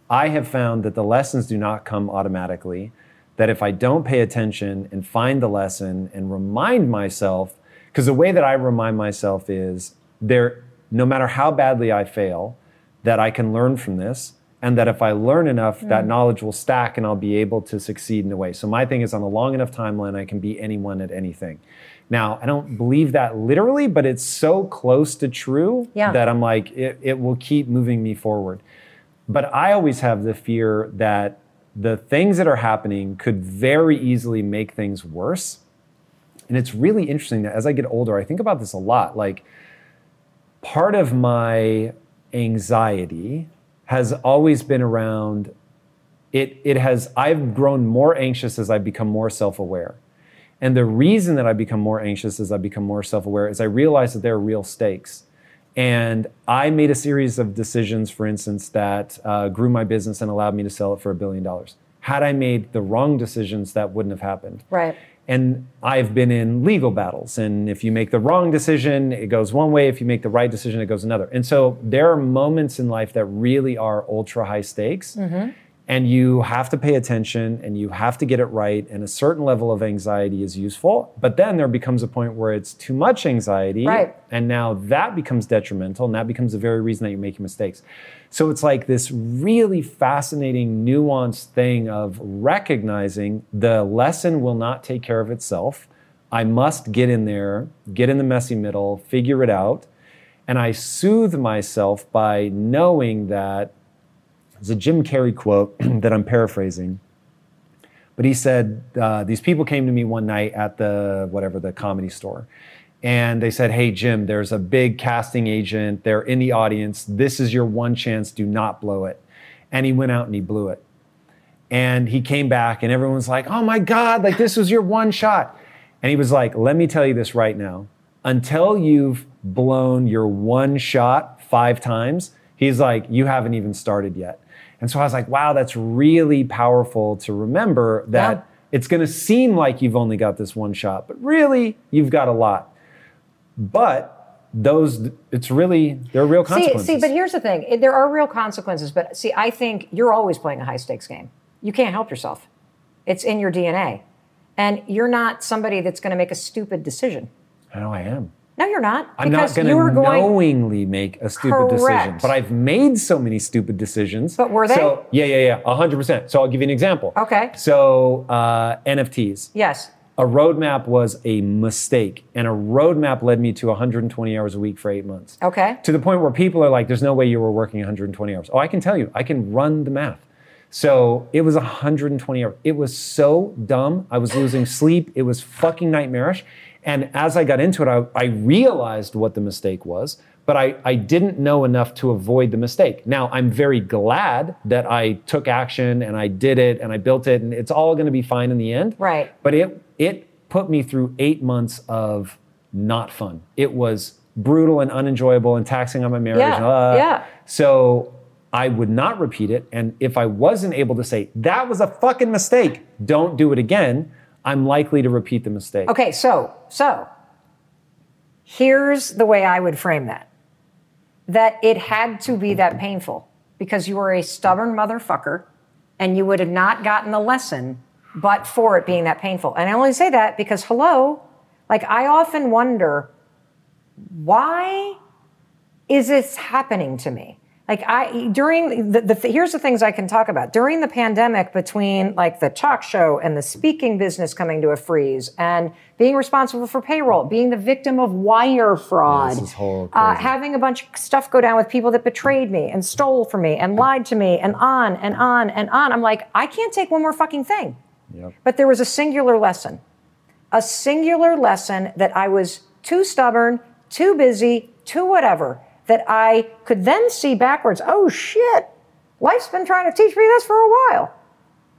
I have found that the lessons do not come automatically that if I don't pay attention and find the lesson and remind myself, because the way that I remind myself is there, no matter how badly I fail, that I can learn from this. And that if I learn enough, mm. that knowledge will stack and I'll be able to succeed in a way. So my thing is on a long enough timeline, I can be anyone at anything. Now, I don't believe that literally, but it's so close to true yeah. that I'm like, it, it will keep moving me forward. But I always have the fear that the things that are happening could very easily make things worse. And it's really interesting that as I get older, I think about this a lot. Like, part of my anxiety has always been around it, it has, I've grown more anxious as I become more self aware. And the reason that I become more anxious as I become more self aware is I realize that there are real stakes. And I made a series of decisions, for instance, that uh, grew my business and allowed me to sell it for a billion dollars. Had I made the wrong decisions, that wouldn't have happened. Right. And I've been in legal battles. And if you make the wrong decision, it goes one way. If you make the right decision, it goes another. And so there are moments in life that really are ultra high stakes. Mm-hmm and you have to pay attention and you have to get it right and a certain level of anxiety is useful but then there becomes a point where it's too much anxiety right. and now that becomes detrimental and that becomes the very reason that you're making mistakes so it's like this really fascinating nuanced thing of recognizing the lesson will not take care of itself i must get in there get in the messy middle figure it out and i soothe myself by knowing that it's a Jim Carrey quote that I'm paraphrasing. But he said, uh, These people came to me one night at the whatever, the comedy store. And they said, Hey, Jim, there's a big casting agent. They're in the audience. This is your one chance. Do not blow it. And he went out and he blew it. And he came back, and everyone's like, Oh my God, like this was your one shot. And he was like, Let me tell you this right now. Until you've blown your one shot five times, he's like, You haven't even started yet. And so I was like, wow, that's really powerful to remember that yeah. it's going to seem like you've only got this one shot, but really you've got a lot. But those it's really there are real consequences. See, see, but here's the thing: there are real consequences. But see, I think you're always playing a high stakes game. You can't help yourself; it's in your DNA, and you're not somebody that's going to make a stupid decision. I know I am. No, you're not. I'm not because going to knowingly make a stupid decision. Correct. But I've made so many stupid decisions. But were they? So, yeah, yeah, yeah, 100%. So I'll give you an example. Okay. So uh, NFTs. Yes. A roadmap was a mistake, and a roadmap led me to 120 hours a week for eight months. Okay. To the point where people are like, there's no way you were working 120 hours. Oh, I can tell you, I can run the math. So it was 120 hours. It was so dumb. I was losing sleep. It was fucking nightmarish. And as I got into it, I, I realized what the mistake was, but I, I didn't know enough to avoid the mistake. Now, I'm very glad that I took action and I did it and I built it, and it's all going to be fine in the end. Right. But it, it put me through eight months of not fun. It was brutal and unenjoyable and taxing on my marriage. Yeah, Uh, yeah. So I would not repeat it. And if I wasn't able to say, that was a fucking mistake, don't do it again, I'm likely to repeat the mistake. Okay, so so here's the way I would frame that. That it had to be that painful because you were a stubborn motherfucker and you would have not gotten the lesson but for it being that painful. And I only say that because hello, like I often wonder why is this happening to me? Like I during the, the here's the things I can talk about during the pandemic between like the talk show and the speaking business coming to a freeze and being responsible for payroll, being the victim of wire fraud, uh, having a bunch of stuff go down with people that betrayed me and stole from me and lied to me and on and on and on. I'm like I can't take one more fucking thing. Yep. But there was a singular lesson, a singular lesson that I was too stubborn, too busy, too whatever, that I could then see backwards. Oh shit, life's been trying to teach me this for a while.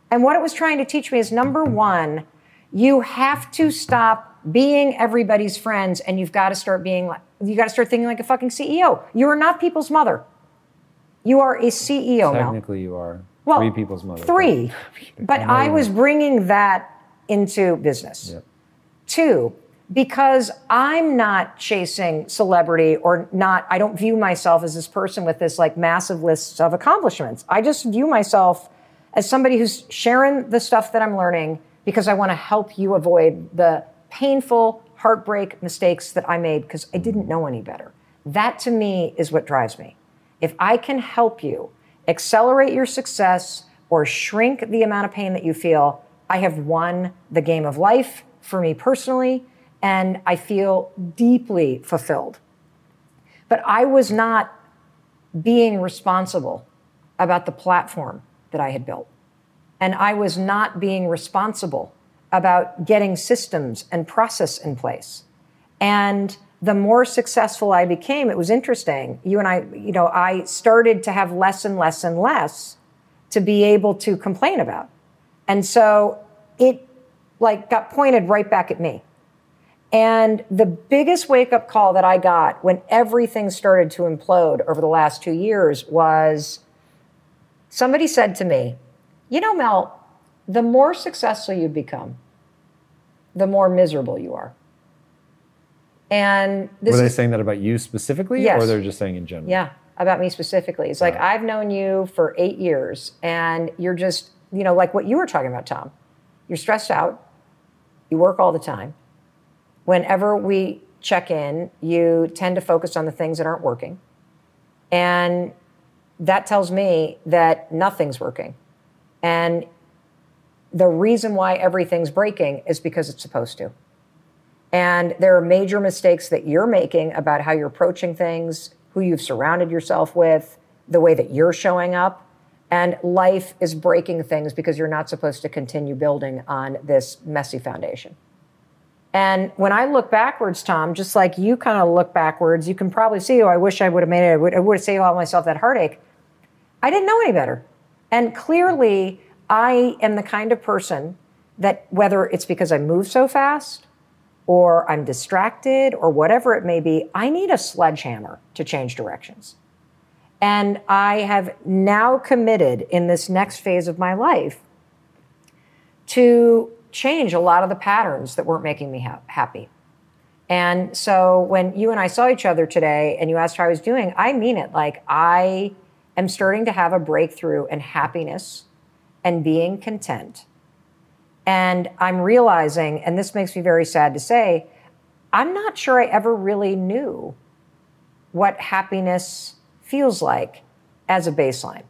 And what it was trying to teach me is number one, you have to stop being everybody's friends and you've got to start being like, you got to start thinking like a fucking CEO. You are not people's mother. You are a CEO. Technically, you are Well, three people's mother. Three. But I was bringing that into business. Yep. Two, because I'm not chasing celebrity or not, I don't view myself as this person with this like massive list of accomplishments. I just view myself as somebody who's sharing the stuff that I'm learning because I want to help you avoid the painful heartbreak mistakes that I made because I didn't know any better. That to me is what drives me. If I can help you accelerate your success or shrink the amount of pain that you feel, I have won the game of life for me personally, and I feel deeply fulfilled. But I was not being responsible about the platform that I had built. And I was not being responsible about getting systems and process in place. And the more successful I became, it was interesting. You and I, you know, I started to have less and less and less to be able to complain about. And so it like got pointed right back at me. And the biggest wake up call that I got when everything started to implode over the last two years was somebody said to me, You know, Mel, the more successful you become, the more miserable you are. And this Were they saying that about you specifically, Yes. or they're just saying in general? yeah, about me specifically. It's like I've known you for eight years, and you're just, you know, like what you were talking about, Tom. You're stressed out. You work all the time. Whenever we check in, you tend to focus on the things that aren't working. And that tells me that nothing's working. And the reason why everything's breaking is because it's supposed to. And there are major mistakes that you're making about how you're approaching things, who you've surrounded yourself with, the way that you're showing up. And life is breaking things because you're not supposed to continue building on this messy foundation. And when I look backwards, Tom, just like you kind of look backwards, you can probably see, oh, I wish I would have made it. I would, I would have saved all myself that heartache. I didn't know any better. And clearly, I am the kind of person that, whether it's because I move so fast or I'm distracted or whatever it may be, I need a sledgehammer to change directions. And I have now committed in this next phase of my life to change a lot of the patterns that weren't making me ha- happy. And so when you and I saw each other today and you asked how I was doing, I mean it. Like I am starting to have a breakthrough in happiness and being content. And I'm realizing, and this makes me very sad to say, I'm not sure I ever really knew what happiness feels like as a baseline.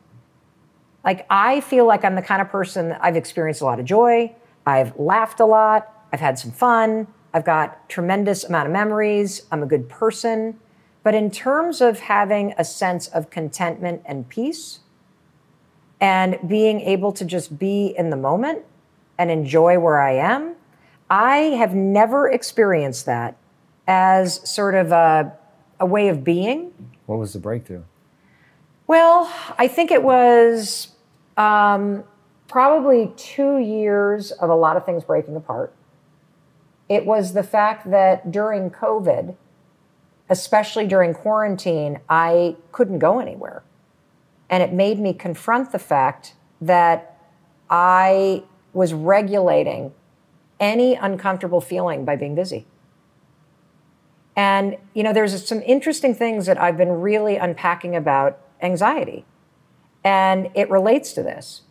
Like, I feel like I'm the kind of person that I've experienced a lot of joy. I've laughed a lot. I've had some fun. I've got tremendous amount of memories. I'm a good person. But in terms of having a sense of contentment and peace and being able to just be in the moment and enjoy where I am, I have never experienced that as sort of a, a way of being. What was the breakthrough? Well, I think it was um, probably two years of a lot of things breaking apart. It was the fact that during COVID, especially during quarantine, I couldn't go anywhere. And it made me confront the fact that I was regulating any uncomfortable feeling by being busy. And, you know, there's some interesting things that I've been really unpacking about anxiety. And it relates to this.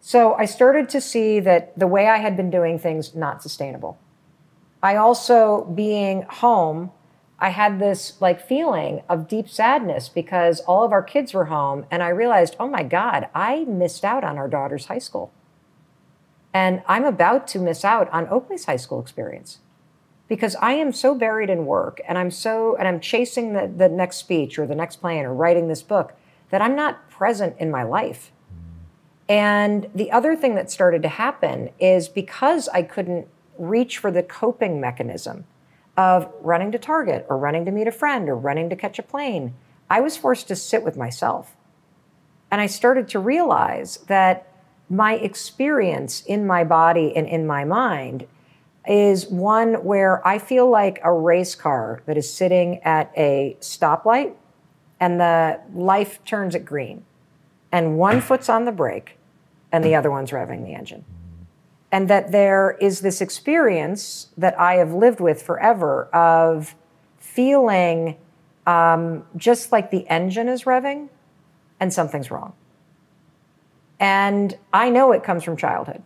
So I started to see that the way I had been doing things not sustainable. I also being home, I had this like feeling of deep sadness because all of our kids were home and I realized, "Oh my god, I missed out on our daughter's high school." And I'm about to miss out on Oakley's high school experience because I am so buried in work and I'm so and I'm chasing the, the next speech or the next plan or writing this book that I'm not present in my life. And the other thing that started to happen is because I couldn't reach for the coping mechanism of running to Target or running to meet a friend or running to catch a plane, I was forced to sit with myself. And I started to realize that my experience in my body and in my mind is one where I feel like a race car that is sitting at a stoplight and the life turns it green and one foot's on the brake and the other one's revving the engine. And that there is this experience that I have lived with forever of feeling um, just like the engine is revving and something's wrong. And I know it comes from childhood.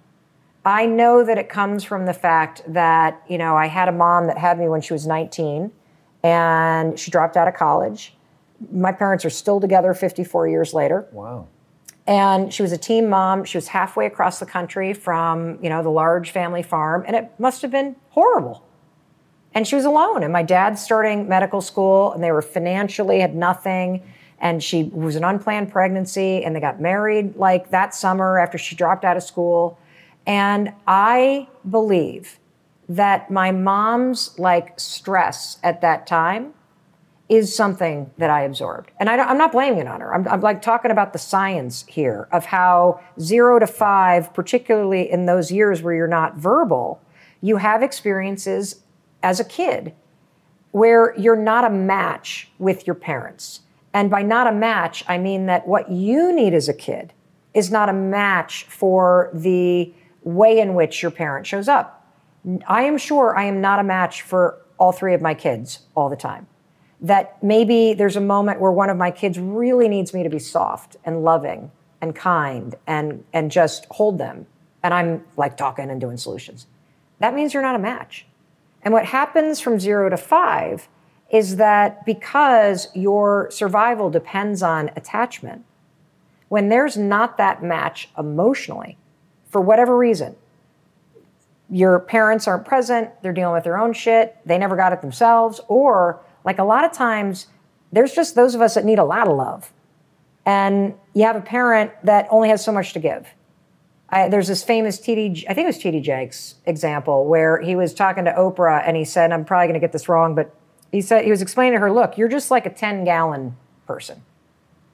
I know that it comes from the fact that, you know, I had a mom that had me when she was 19 and she dropped out of college. My parents are still together 54 years later. Wow. And she was a team mom. She was halfway across the country from, you know, the large family farm, and it must have been horrible. And she was alone. And my dad's starting medical school, and they were financially had nothing. And she was an unplanned pregnancy, and they got married like that summer after she dropped out of school. And I believe that my mom's like stress at that time is something that I absorbed. And I am not blaming it on her. I'm, I'm, like talking about the science here of how zero to five, particularly in those years where you're not verbal, you have experiences as a kid where you're not a match with your parents. And by not a match, I mean that what you need as a kid is not a match for the way in which your parent shows up. I am sure I am not a match for all three of my kids all the time. That maybe there's a moment where one of my kids really needs me to be soft and loving and kind and and just hold them. And i'm like talking and doing solutions. That means you're not a match. And what happens from 0 to 5 is that because your survival depends on attachment when there's not that match emotionally for whatever reason your parents aren't present they're dealing with their own shit they never got it themselves or like a lot of times, there's just those of us that need a lot of love. And you have a parent that only has so much to give. I, there's this famous TD, I think it was TD Jakes example where he was talking to Oprah and he said, I'm probably going to get this wrong, but he said, he was explaining to her, look, you're just like a 10 gallon person.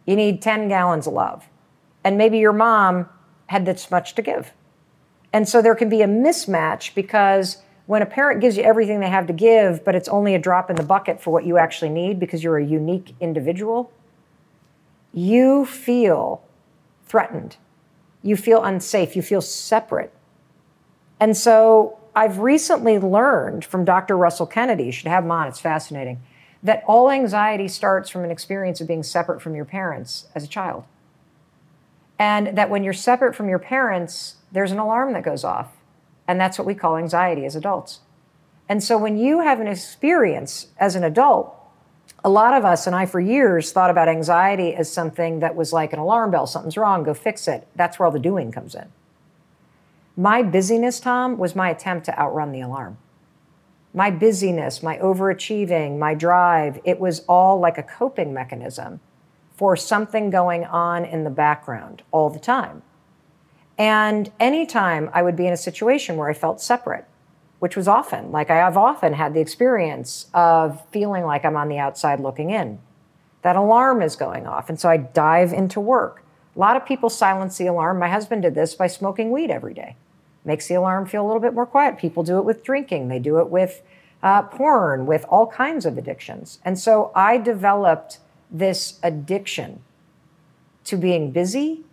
You need 10 gallons of love. And maybe your mom had this much to give. And so there can be a mismatch because when a parent gives you everything they have to give, but it's only a drop in the bucket for what you actually need because you're a unique individual, you feel threatened. You feel unsafe. You feel separate. And so I've recently learned from Dr. Russell Kennedy, you should have him on, it's fascinating, that all anxiety starts from an experience of being separate from your parents as a child. And that when you're separate from your parents, there's an alarm that goes off and that's what we call anxiety as adults. And so when you have an experience as an adult, a lot of us, and I for years, thought about anxiety as something that was like an alarm bell something's wrong, go fix it. That's where all the doing comes in. My busyness, Tom, was my attempt to outrun the alarm. My busyness, my overachieving, my drive, it was all like a coping mechanism for something going on in the background all the time. And anytime I would be in a situation where I felt separate, which was often, like I have often had the experience of feeling like I'm on the outside looking in, that alarm is going off. And so I dive into work. A lot of people silence the alarm. My husband did this by smoking weed every day. Makes the alarm feel a little bit more quiet. People do it with drinking, they do it with uh, porn, with all kinds of addictions. And so I developed this addiction to being busy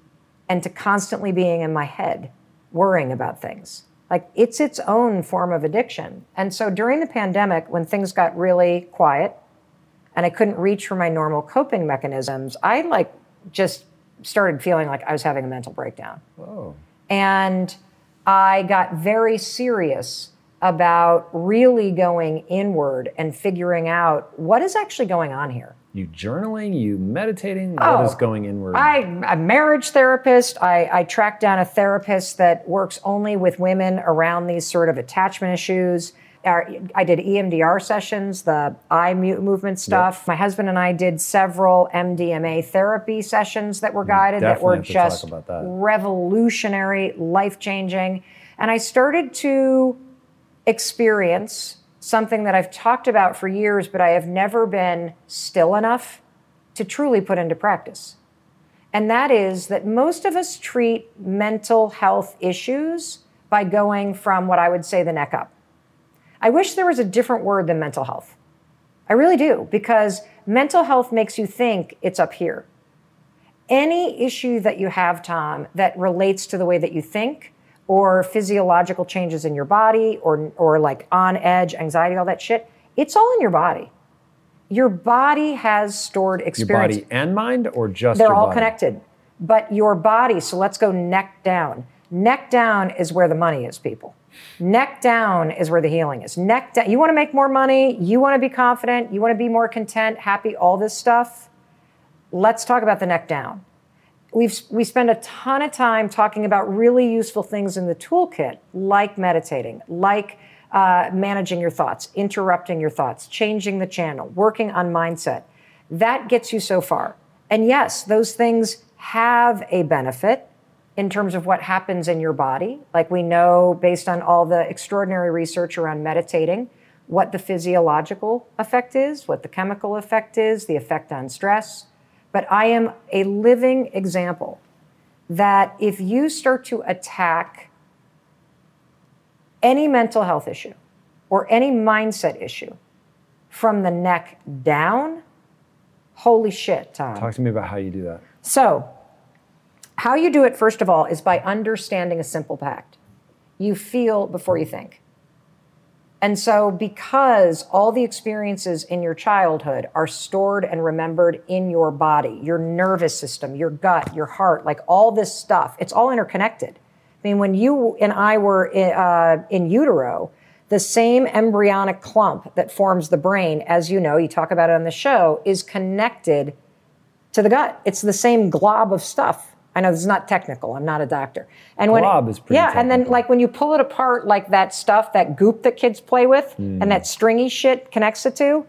and to constantly being in my head, worrying about things. Like it's its own form of addiction. And so during the pandemic, when things got really quiet and I couldn't reach for my normal coping mechanisms, I like just started feeling like I was having a mental breakdown. Whoa. And I got very serious about really going inward and figuring out what is actually going on here. You journaling, you meditating, Oh, what is oh, going inward? I'm a marriage therapist. I, I tracked down a therapist that works only with women around these sort of attachment issues. Our- I did EMDR sessions, the eye movement stuff. My husband and I did several MDMA therapy sessions that were guided that were have to talk just that. revolutionary, life changing. And I started to experience something that I've talked about for years, but I have never been still enough to truly put into practice. And that is that most of us treat mental health issues by going from what I would say the neck up. I wish there was a different word than mental health. I really do, because mental health makes you think it's up here. Any issue that you have, Tom, that relates to the way that you think or physiological changes in your body or, or like on edge, anxiety, all that shit, it's all in your body. Your body has stored experience. your body and mind, or just They're all body? connected. But your body, so let's go neck down. Neck down is where the money is, people. Neck down is where the healing is. Neck down. You want to make more money, you want to be confident, you want to be more content, happy, all this stuff. Let's talk about the neck down. We've, we spend a ton of time talking about really useful things in the toolkit, like meditating, like uh, managing your thoughts, interrupting your thoughts, changing the channel, working on mindset. That gets you so far. And yes, those things have a benefit in terms of what happens in your body. Like we know, based on all the extraordinary research around meditating, what the physiological effect is, what the chemical effect is, the effect on stress. But I am a living example that if you start to attack any mental health issue or any mindset issue from the neck down, holy shit, Tom. Talk to me about how you do that. So, how you do it, first of all, is by understanding a simple fact. You feel before you think. And so, because all the experiences in your childhood are stored and remembered in your body, your nervous system, your gut, your heart, like all this stuff, it's all interconnected. I mean, when you and I were in, uh, in utero, the same embryonic clump that forms the brain, as you know, you talk about it on the show, is connected to the gut. It's the same glob of stuff. I know this is not technical. I'm not a doctor. And when Glob is pretty yeah, and then like when you pull it apart, like that stuff, that goop that kids play with, Hmm. and that stringy shit connects it to.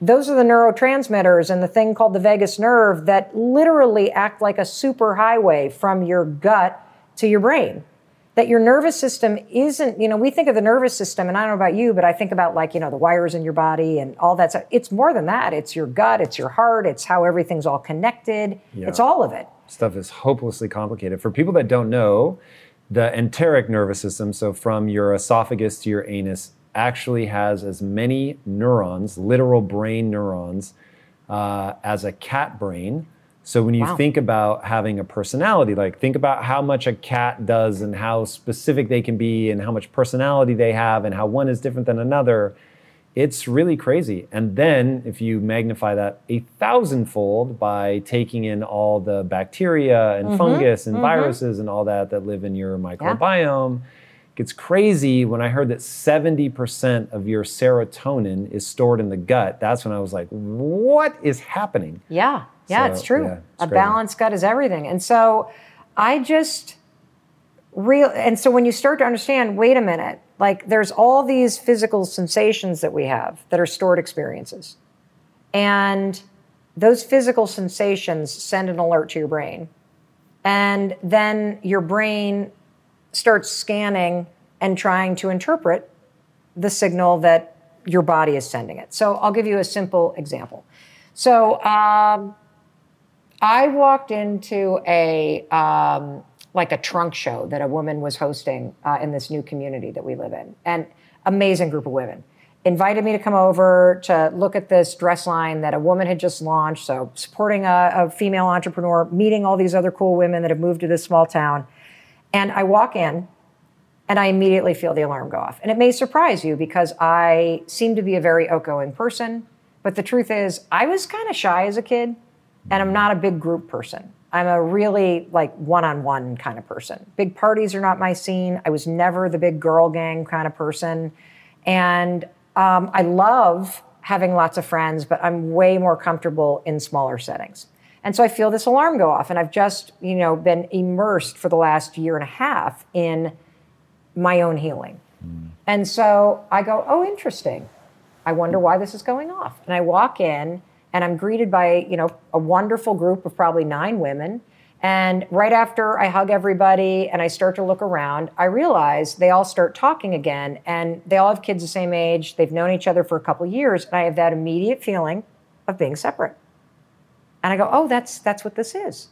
Those are the neurotransmitters and the thing called the vagus nerve that literally act like a super highway from your gut to your brain. That your nervous system isn't, you know, we think of the nervous system, and I don't know about you, but I think about like, you know, the wires in your body and all that stuff. It's more than that. It's your gut, it's your heart, it's how everything's all connected. It's all of it. Stuff is hopelessly complicated. For people that don't know, the enteric nervous system, so from your esophagus to your anus, actually has as many neurons, literal brain neurons, uh, as a cat brain. So when you Wow. think about having a personality, like think about how much a cat does and how specific they can be and how much personality they have and how one is different than another. It's really crazy. And then if you magnify that a thousandfold by taking in all the bacteria and mm-hmm. fungus and mm-hmm. viruses and all that that live in your microbiome, gets crazy when I heard that 70% of your serotonin is stored in the gut. That's when I was like, what is happening? Yeah, yeah, So, it's true. yeah, it's a crazy. balanced gut is everything. And so I just real and so when you start to understand, wait a minute, like there's all these physical sensations that we have that are stored experiences. And those physical sensations send an alert to your brain. And then your brain starts scanning and trying to interpret the signal that your body is sending it. So I'll give you a simple example. So um, I walked into a um, like a trunk show that a woman was hosting uh, in this new community that we live in, and amazing group of women invited me to come over to look at this dress line that a woman had just launched. So supporting a, a female entrepreneur, meeting all these other cool women that have moved to this small town, and I walk in and I immediately feel the alarm go off. And it may surprise you because I seem to be a very outgoing person, but the truth is, I was kind of shy as a kid, and I'm not a big group person. I'm a really like one on one kind of person. Big parties are not my scene. I was never the big girl gang kind of person. And um, I love having lots of friends, but I'm way more comfortable in smaller settings. And so I feel this alarm go off, and I've just, you know, been immersed for the last year and a half in my own healing. And so I go, oh, interesting. I wonder why this is going off. And I walk in and I'm greeted by, you know, a wonderful group of probably nine women. And right after I hug everybody and I start to look around, I realize they all start talking again and they all have kids the same age. They've known each other for a couple years. And I have that immediate feeling of being separate. And I go, oh, that's that's what this is.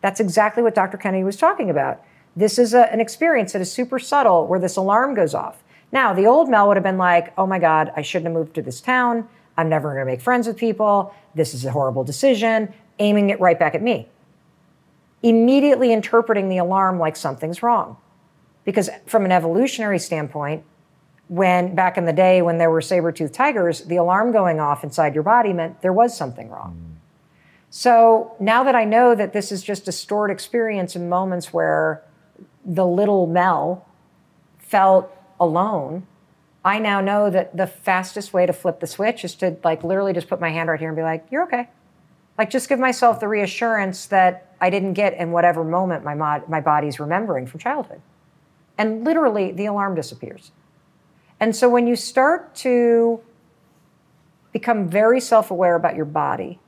That's exactly what Dr. Kennedy was talking about. This is a, an experience that is super subtle where this alarm goes off. Now, the old Mel would have been like, oh my God, I shouldn't have moved to this town. I'm never going to make friends with people. This is a horrible decision, aiming it right back at me. Immediately interpreting the alarm like something's wrong. Because from an evolutionary standpoint, when back in the day when there were saber-toothed tigers, the alarm going off inside your body meant there was something wrong. So now that I know that this is just a stored experience in moments where the little Mel felt alone, I now know that the fastest way to flip the switch is to like literally just put my hand right here and be like, you're okay. Like just give myself the reassurance that I didn't get in whatever moment my, mod- my body's remembering from childhood. And literally the alarm disappears. And so when you start to become very self aware about your body,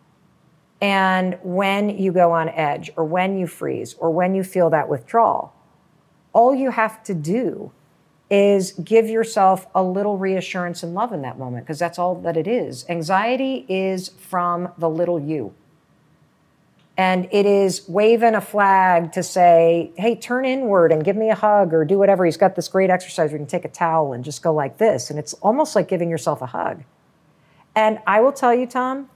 and when you go on edge, or when you freeze, or when you feel that withdrawal, all you have to do is give yourself a little reassurance and love in that moment, because that's all that it is. Anxiety is from the little you. And it is waving a flag to say, hey, turn inward and give me a hug or do whatever. He's got this great exercise where you can take a towel and just go like this. And it's almost like giving yourself a hug. And I will tell you, Tom,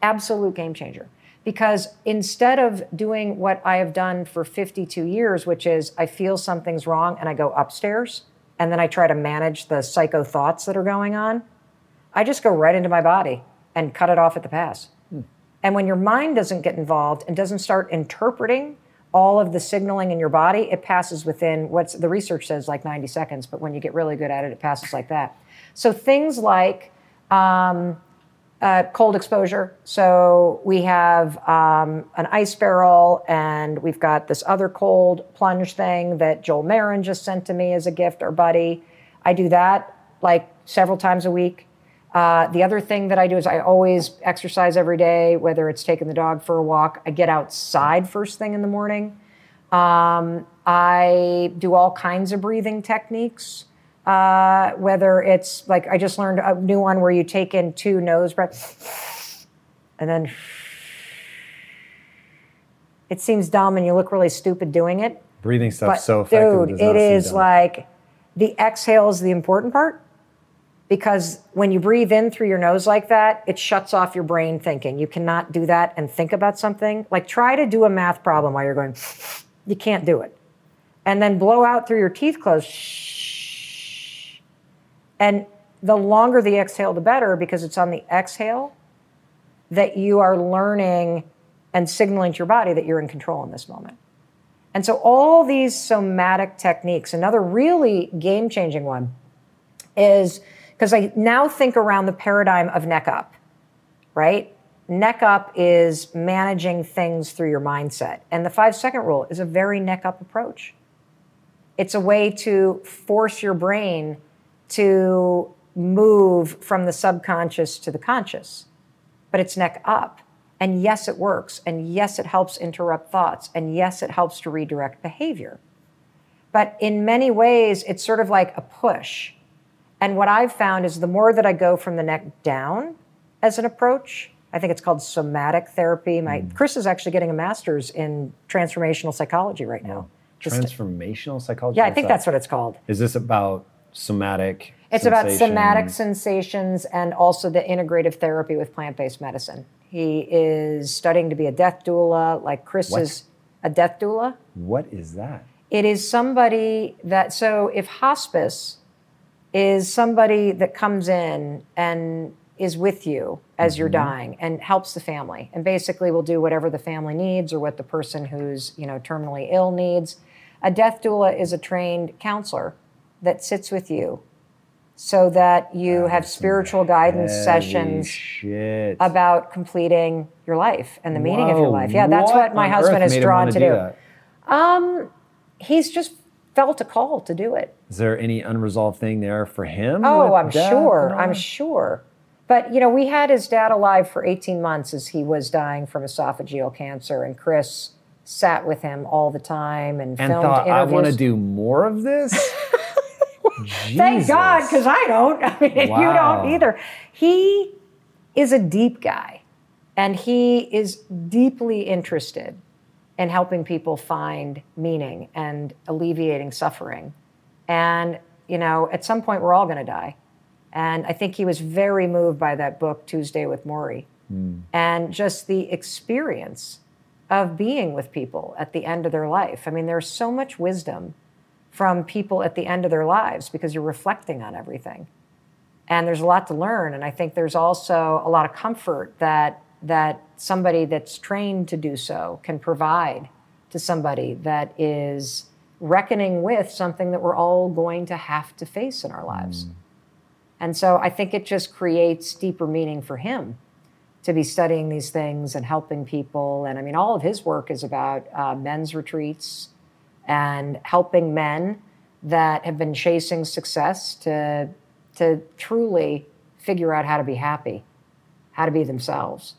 absolute game changer. Because instead of doing what I have done for 52 years, which is I feel something's wrong and I go upstairs and then I try to manage the psycho thoughts that are going on, I just go right into my body and cut it off at the pass. And when your mind doesn't get involved and doesn't start interpreting all of the signaling in your body, it passes within what's the research says like 90 seconds, but when you get really good at it, it passes like that. So things like um, uh, cold exposure. So we have um, an ice barrel, and we've got this other cold plunge thing that Joel Marion just sent to me as a gift, our buddy. I do that like several times a week. Uh, the other thing that I do is I always exercise every day, whether it's taking the dog for a walk. I get outside first thing in the morning. Um, I do all kinds of breathing techniques. Uh, whether it's like I just learned a new one where you take in two nose breaths and then it seems dumb and you look really stupid doing it. Breathing stuff so effective. dude, it seem like the exhale is the important part because when you breathe in through your nose like that, it shuts off your brain thinking. You cannot do that and think about something. Like try to do a math problem while you're going, you can't do it. And then blow out through your teeth closed. And the longer the exhale, the better because it's on the exhale that you are learning and signaling to your body that you're in control in this moment. And so, all these somatic techniques, another really game changing one is because I now think around the paradigm of neck up, right? Neck up is managing things through your mindset. And the five second rule is a very neck up approach. It's a way to force your brain to move from the subconscious to the conscious, but it's neck up. And yes, it works. And yes, it helps interrupt thoughts. And yes, it helps to redirect behavior. But in many ways, it's sort of like a push. And what I've found is the more that I go from the neck down as an approach, I think it's called somatic therapy. My mm. Chris is actually getting a master's in transformational psychology right now. Transformational psychology. Yeah, I think that's what it's called. Is this about somatic? It's about somatic sensations and also the integrative therapy with plant-based medicine. He is studying to be a death doula, like Chris what? is a death doula. What is that? It is somebody that so if hospice is somebody that comes in and is with you as mm-hmm. you're dying and helps the family and basically will do whatever the family needs or what the person who's you know terminally ill needs a death doula is a trained counselor that sits with you so that you have spiritual guidance sessions shit. about completing your life and the Whoa, meaning of your life yeah that's what, what my husband is drawn to do, do. um he's just felt a call to do it is there any unresolved thing there for him oh i'm sure i'm sure but, you know, we had his dad alive for 18 months as he was dying from esophageal cancer, and Chris sat with him all the time and, and filmed thought, interviews. I want to do more of this? Thank God, because I don't. I mean, wow. you don't either. He is a deep guy, and he is deeply interested in helping people find meaning and alleviating suffering. And, you know, at some point, we're all going to die. And I think he was very moved by that book, Tuesday with Morrie, mm. and just the experience of being with people at the end of their life. I mean, there's so much wisdom from people at the end of their lives because you're reflecting on everything. And there's a lot to learn. And I think there's also a lot of comfort that that somebody that's trained to do so can provide to somebody that is reckoning with something that we're all going to have to face in our lives. Mm. And so I think it just creates deeper meaning for him to be studying these things and helping people. And I mean, all of his work is about uh, men's retreats and helping men that have been chasing success to, to truly figure out how to be happy, how to be themselves,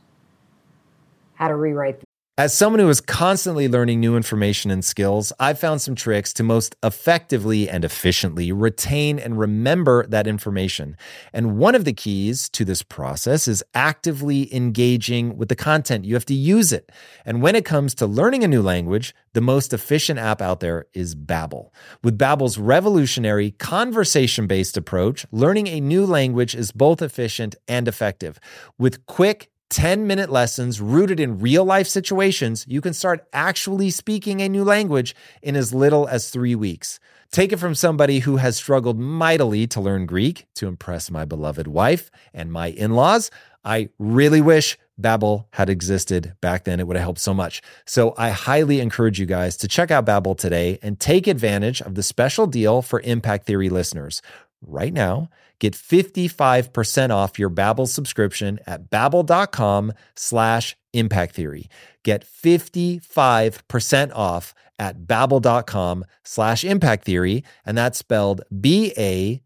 how to rewrite as someone who is constantly learning new information and skills, I've found some tricks to most effectively and efficiently retain and remember that information. And one of the keys to this process is actively engaging with the content. You have to use it. And when it comes to learning a new language, the most efficient app out there is Babbel. With Babbel's revolutionary conversation-based approach, learning a new language is both efficient and effective. With quick 10 minute lessons rooted in real life situations, you can start actually speaking a new language in as little as three weeks. Take it from somebody who has struggled mightily to learn Greek to impress my beloved wife and my in laws. I really wish Babbel had existed back then. It would have helped so much. So I highly encourage you guys to check out Babbel today and take advantage of the special deal for Impact Theory listeners. Right now, Get 55% off your Babbel subscription at babbel.com slash impact theory. Get 55% off at babbel.com slash impact theory. And that's spelled B-A-B-B-E-L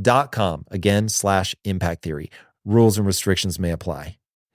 dot com. Again, slash impact theory. Rules and restrictions may apply.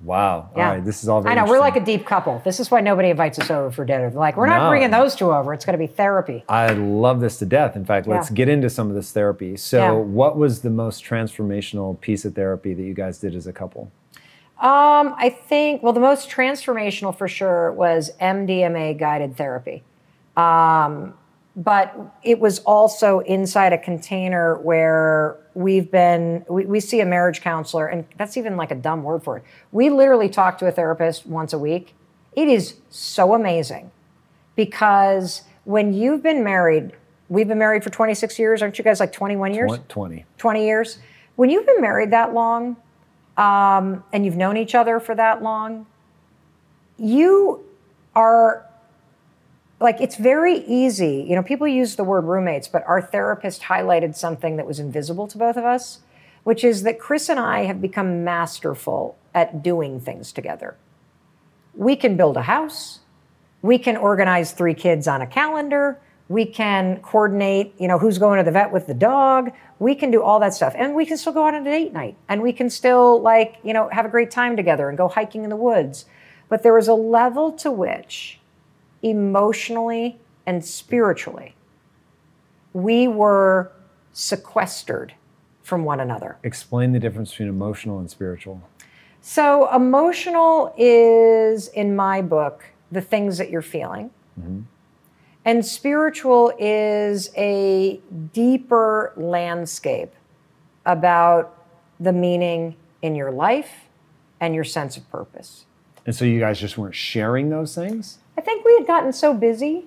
Wow. Yeah. All right. This is all very I know we're like a deep couple. This is why nobody invites us over for dinner. They're like, we're not No. bringing those two over. It's going to be therapy. I love this to death. In fact, let's get into some of this therapy. So, Yeah. what was the most transformational piece of therapy that you guys did as a couple? Um, I think, well, the most transformational for sure was MDMA guided therapy. Um, but it was also inside a container where we've been, we, we see a marriage counselor, and that's even like a dumb word for it. We literally talk to a therapist once a week. It is so amazing because when you've been married, we've been married for 26 years. Aren't you guys like 21 years? Twen- 20. 20 years. When you've been married that long um, and you've known each other for that long, you are like, it's very easy. You know, people use the word roommates, but our therapist highlighted something that was invisible to both of us, which is that Chris and I have become masterful at doing things together. We can build a house. We can organize three kids on a calendar. We can coordinate, you know, who's going to the vet with the dog. We can do all that stuff. And we can still go out on a date night. And we can still, like, you know, have a great time together and go hiking in the woods. But there is a level to which, emotionally and spiritually, we were sequestered from one another. Explain the difference between emotional and spiritual. So, emotional is, in my book, the things that you're feeling. Mm-hmm. And spiritual is a deeper landscape about the meaning in your life and your sense of purpose. And so, you guys just weren't sharing those things? I think we had gotten so busy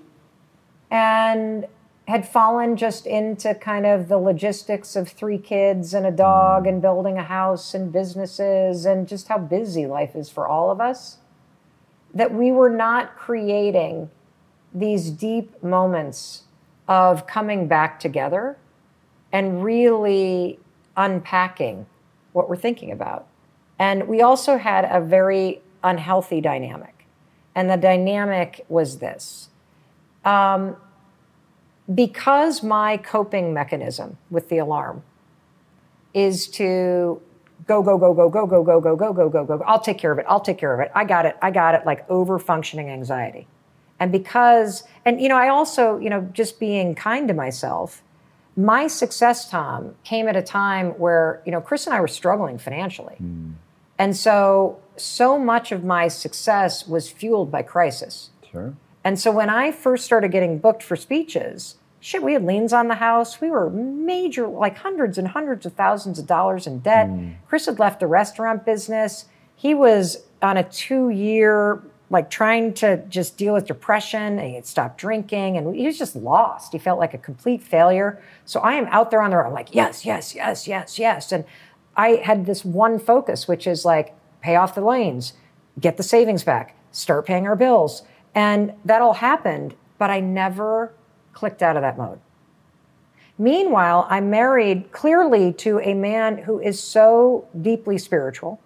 and had fallen just into kind of the logistics of three kids and a dog and building a house and businesses and just how busy life is for all of us that we were not creating these deep moments of coming back together and really unpacking what we're thinking about. And we also had a very unhealthy dynamic. And the dynamic was this. Um, because my coping mechanism with the alarm is to go, go, go, go, go, go, go, go, go, go, go, go. I'll take care of it. I'll take care of it. I got it. I got it. Like over functioning anxiety. And because, and you know, I also, you know, just being kind to myself, my success, Tom, came at a time where, you know, Chris and I were struggling financially. And so, so much of my success was fueled by crisis. Sure. And so when I first started getting booked for speeches, shit, we had liens on the house. We were major, like hundreds and hundreds of thousands of dollars in debt. Hmm. Chris had left the restaurant business. He was on a two year, like trying to just deal with depression and he had stopped drinking and he was just lost. He felt like a complete failure. So I am out there on the road. I'm like, yes, yes, yes, yes, yes. And I had this one focus, which is like pay off the liens, get the savings back, start paying our bills. And that all happened, but I never clicked out of that mode. Meanwhile, I'm married clearly to a man who is so deeply spiritual.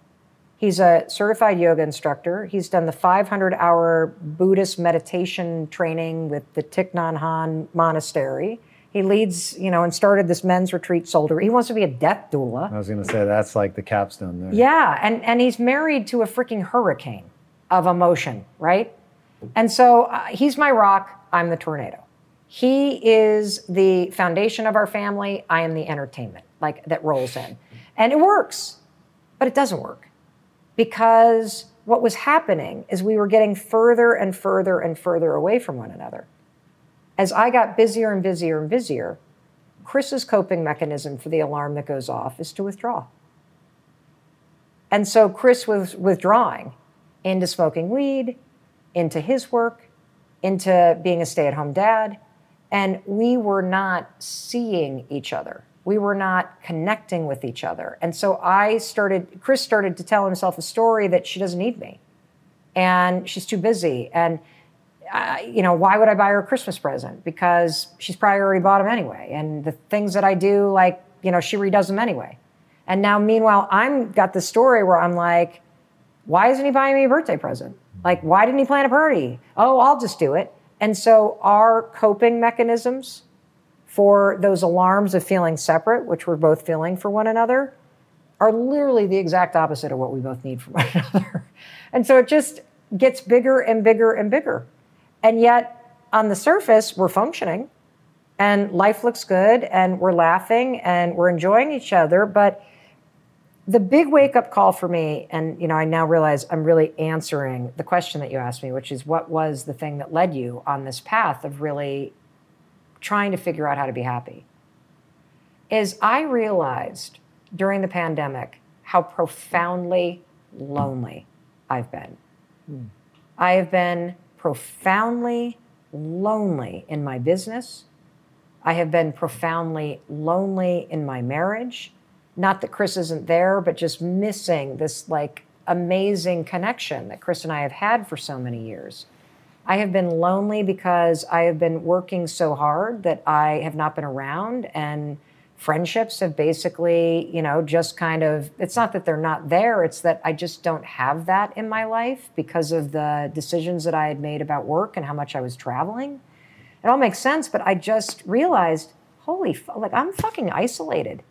He's a certified yoga instructor. He's done the 500 hour Buddhist meditation training with the Thich Nhat Hanh Monastery. He leads, you know, and started this men's retreat soldier. He wants to be a death doula. I was going to say that's like the capstone there. Yeah, and and he's married to a freaking hurricane of emotion, right? And so uh, he's my rock. I'm the tornado. He is the foundation of our family. I am the entertainment, like that rolls in, and it works, but it doesn't work because what was happening is we were getting further and further and further away from one another. As I got busier and busier and busier, Chris's coping mechanism for the alarm that goes off is to withdraw. And so Chris was withdrawing into smoking weed, into his work, into being a stay at home dad. And we were not seeing each other. We were not connecting with each other. And so I started, Chris started to tell himself a story that she doesn't need me and she's too busy. And, you know, why would I buy her a Christmas present? Because she's probably already bought them anyway. And the things that I do, like, you know, she redoes them anyway. And now, meanwhile, I'm got the story where I'm like, why isn't he buying me a birthday present? Like, why didn't he plan a party? Oh, I'll just do it. And so our coping mechanisms for those alarms of feeling separate, which we're both feeling for one another, are literally the exact opposite of what we both need from one another. And so it just gets bigger and bigger and bigger. And yet, on the surface, we're functioning and life looks good and we're laughing and we're enjoying each other. But the big wake up call for me, and you know, I now realize I'm really answering the question that you asked me, which is what was the thing that led you on this path of really trying to figure out how to be happy? Is I realized during the pandemic how profoundly lonely I've been. Mm. I have been profoundly lonely in my business. I have been profoundly lonely in my marriage not that Chris isn't there, but just missing this like amazing connection that Chris and I have had for so many years. I have been lonely because I have been working so hard that I have not been around and friendships have basically, you know, just kind of it's not that they're not there, it's that I just don't have that in my life because of the decisions that I had made about work and how much I was traveling. It all makes sense, but I just realized, holy, f- like I'm fucking isolated.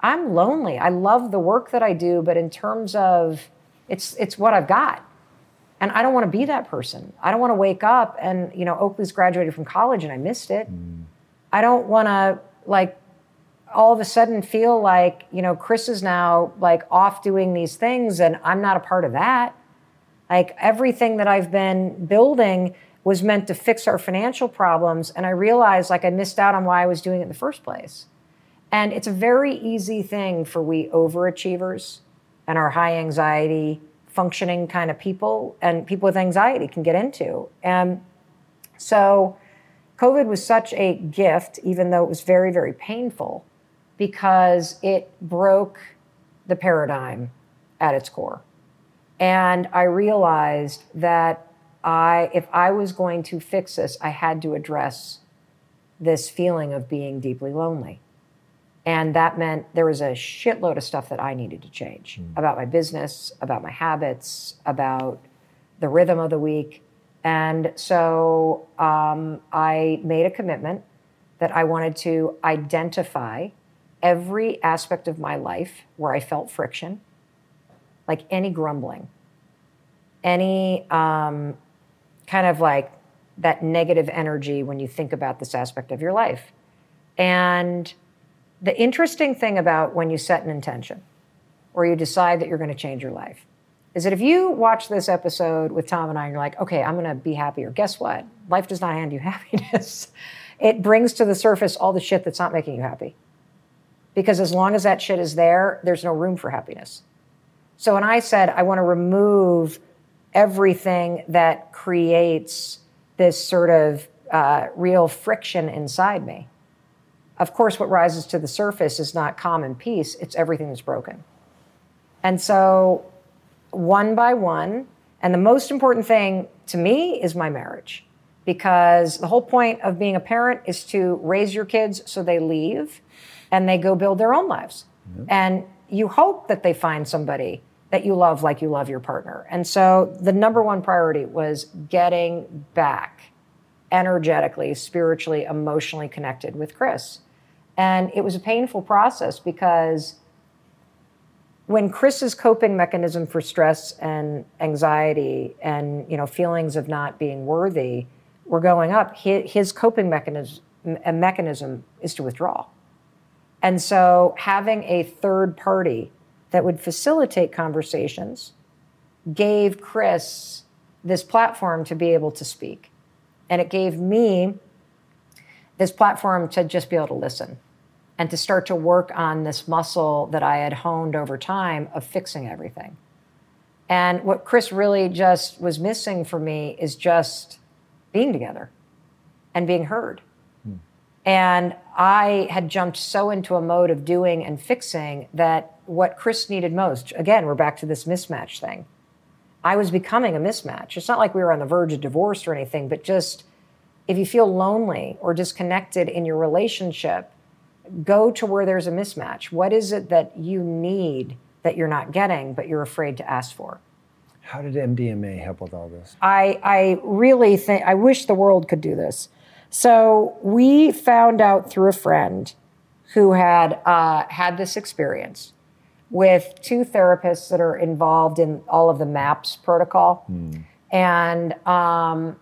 I'm lonely. I love the work that I do, but in terms of it's it's what I've got. And I don't want to be that person. I don't want to wake up and, you know, Oakley's graduated from college and I missed it. Mm. I don't want to like all of a sudden feel like, you know, Chris is now like off doing these things and I'm not a part of that. Like everything that I've been building was meant to fix our financial problems and I realized like I missed out on why I was doing it in the first place. And it's a very easy thing for we overachievers and our high anxiety functioning kind of people and people with anxiety can get into. And so COVID was such a gift, even though it was very, very painful, because it broke the paradigm at its core. And I realized that I, if I was going to fix this, I had to address this feeling of being deeply lonely. And that meant there was a shitload of stuff that I needed to change mm. about my business, about my habits, about the rhythm of the week. And so um, I made a commitment that I wanted to identify every aspect of my life where I felt friction, like any grumbling, any um, kind of like that negative energy when you think about this aspect of your life. And the interesting thing about when you set an intention or you decide that you're going to change your life is that if you watch this episode with Tom and I and you're like, okay, I'm going to be happier, guess what? Life does not hand you happiness. it brings to the surface all the shit that's not making you happy. Because as long as that shit is there, there's no room for happiness. So when I said I want to remove everything that creates this sort of uh, real friction inside me, of course, what rises to the surface is not calm and peace, it's everything that's broken. And so, one by one, and the most important thing to me is my marriage. Because the whole point of being a parent is to raise your kids so they leave and they go build their own lives. Mm-hmm. And you hope that they find somebody that you love like you love your partner. And so the number one priority was getting back energetically, spiritually, emotionally connected with Chris. And it was a painful process because when Chris's coping mechanism for stress and anxiety and you know feelings of not being worthy were going up, his, coping mechanism, mechanism is to withdraw. And so having a third party that would facilitate conversations, gave Chris this platform to be able to speak. And it gave me this platform to just be able to listen and to start to work on this muscle that I had honed over time of fixing everything. And what Chris really just was missing for me is just being together and being heard. And I had jumped so into a mode of doing and fixing that what Chris needed most, again, we're back to this mismatch thing. I was becoming a mismatch. It's not like we were on the verge of divorce or anything, but just if you feel lonely or disconnected in your relationship, go to where there's a mismatch. What is it that you need that you're not getting, but you're afraid to ask for? How did MDMA help with all this? I, I really think, I wish the world could do this. So we found out through a friend who had uh, had this experience with two therapists that are involved in all of the MAPS protocol. And um,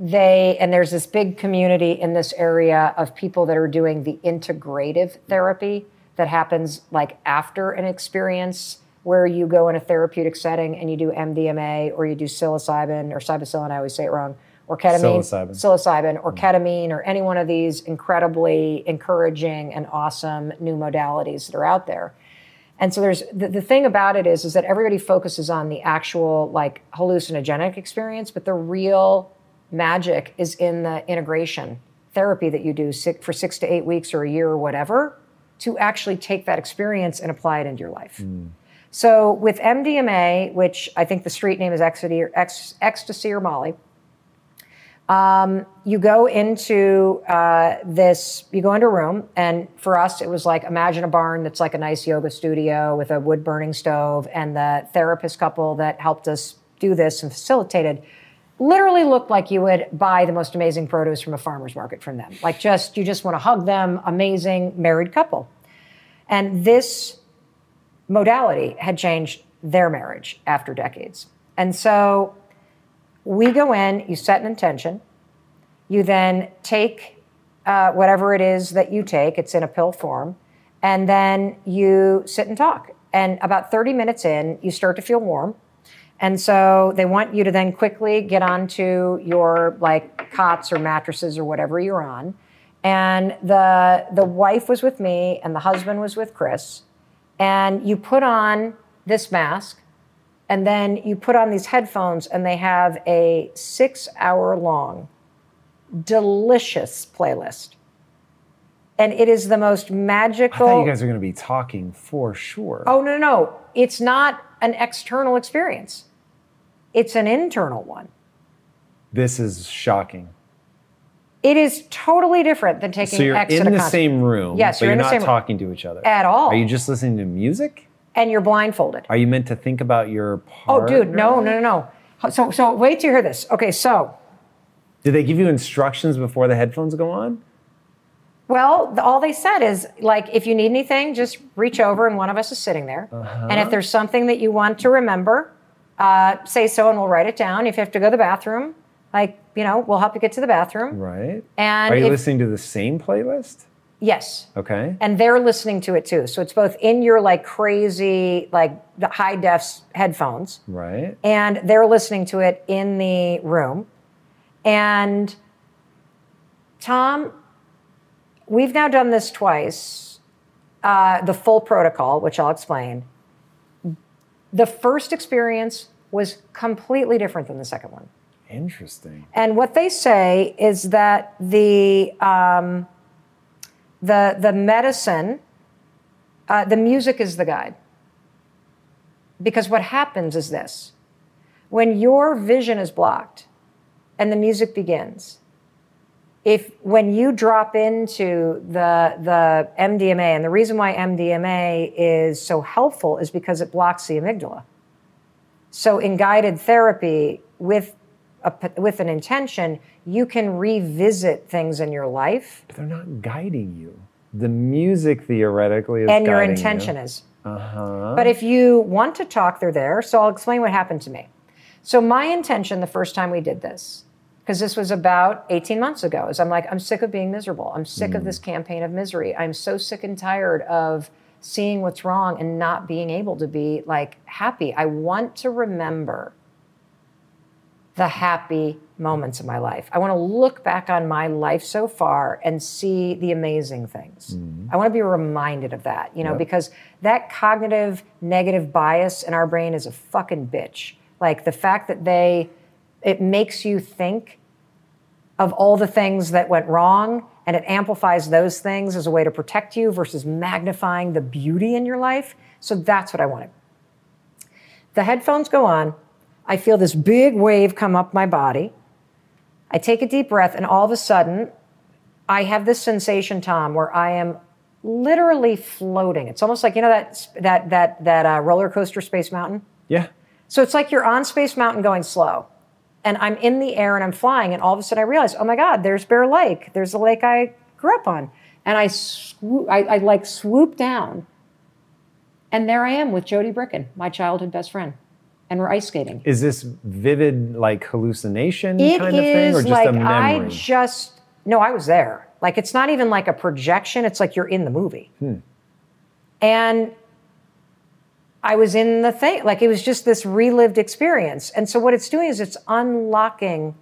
they, and there's this big community in this area of people that are doing the integrative therapy that happens like after an experience where you go in a therapeutic setting and you do MDMA or you do psilocybin or psilocybin, I always say it wrong, or ketamine, Psilocybin. psilocybin or mm. ketamine or any one of these incredibly encouraging and awesome new modalities that are out there. And so there's the, the thing about it is is that everybody focuses on the actual like hallucinogenic experience, but the real magic is in the integration therapy that you do six, for six to eight weeks or a year or whatever to actually take that experience and apply it into your life. Mm. So with MDMA, which I think the street name is ecstasy or, ecstasy or Molly, um, you go into uh, this, you go into a room, and for us, it was like imagine a barn that's like a nice yoga studio with a wood burning stove, and the therapist couple that helped us do this and facilitated literally looked like you would buy the most amazing produce from a farmer's market from them. Like just, you just want to hug them, amazing married couple. And this modality had changed their marriage after decades. And so we go in, you set an intention, you then take uh, whatever it is that you take, it's in a pill form, and then you sit and talk. And about 30 minutes in, you start to feel warm. And so they want you to then quickly get onto your like cots or mattresses or whatever you're on. And the the wife was with me and the husband was with Chris. And you put on this mask and then you put on these headphones and they have a 6 hour long delicious playlist. And it is the most magical. I thought you guys were going to be talking for sure. Oh, no, no. It's not an external experience, it's an internal one. This is shocking. It is totally different than taking So you're in the concert. same room, Yes, but you're you're in the not same room. talking to each other At all. Are you just listening to music? And you're blindfolded. Are you meant to think about your part? Oh, dude, no, no, no, no. So, so wait till you hear this. Okay, so, Did they give you instructions before the headphones go on? well, the, all they said is like, if you need anything, just reach over and one of us is sitting there. Uh-huh. And if there's something that you want to remember, uh, say so and we'll write it down. If you have to go to the bathroom, like, you know, we'll help you get to the bathroom. Right. And Are you if- listening to the same playlist? Yes. Okay. and they're listening to it too. So it's both in your like crazy, like the high def headphones, Right. and they're listening to it in the room. And Tom, we've now done this twice, uh, the full protocol, which I'll explain. The first experience was completely different than the second one. Interesting. And what they say is that the um, the the medicine, uh, the music is the guide. Because what happens is this: when your vision is blocked, and the music begins, if when you drop into the the MDMA, and the reason why MDMA is so helpful is because it blocks the amygdala. So in guided therapy with a, with an intention, you can revisit things in your life, But they're not guiding you. The music theoretically is and your intention you. is. Uh-huh. But if you want to talk, they're there. So I'll explain what happened to me. So my intention the first time we did this, because this was about 18 months ago, is I'm like, I'm sick of being miserable. I'm sick of this campaign of misery. I'm so sick and tired of seeing what's wrong and not being able to be like happy. I want to remember the happy moments of my life. I want to look back on my life so far and see the amazing things. Mm-hmm. I want to be reminded of that, you know, yep. because that cognitive negative bias in our brain is a fucking bitch. Like the fact that they, it makes you think of all the things that went wrong and it amplifies those things as a way to protect you versus magnifying the beauty in your life. So that's what I wanted. The headphones go on. I feel this big wave come up my body. I take a deep breath, and all of a sudden, I have this sensation, Tom, where I am literally floating. It's almost like you know that that that that uh, roller coaster, Space Mountain. Yeah. So it's like you're on Space Mountain going slow, and I'm in the air and I'm flying, and all of a sudden I realize, oh my God, there's Bear Lake. There's the lake I grew up on, and I swoop, I, I like swoop down, and there I am with Jody Bricken, my childhood best friend and we're ice skating. Is this vivid, like hallucination it kind of thing, or just like a memory? I just no, I was there. Like it's not even like a projection; it's like you're in the movie. Hmm. And I was in the thing, like it was just this relived experience. And so what it's doing is it's unlocking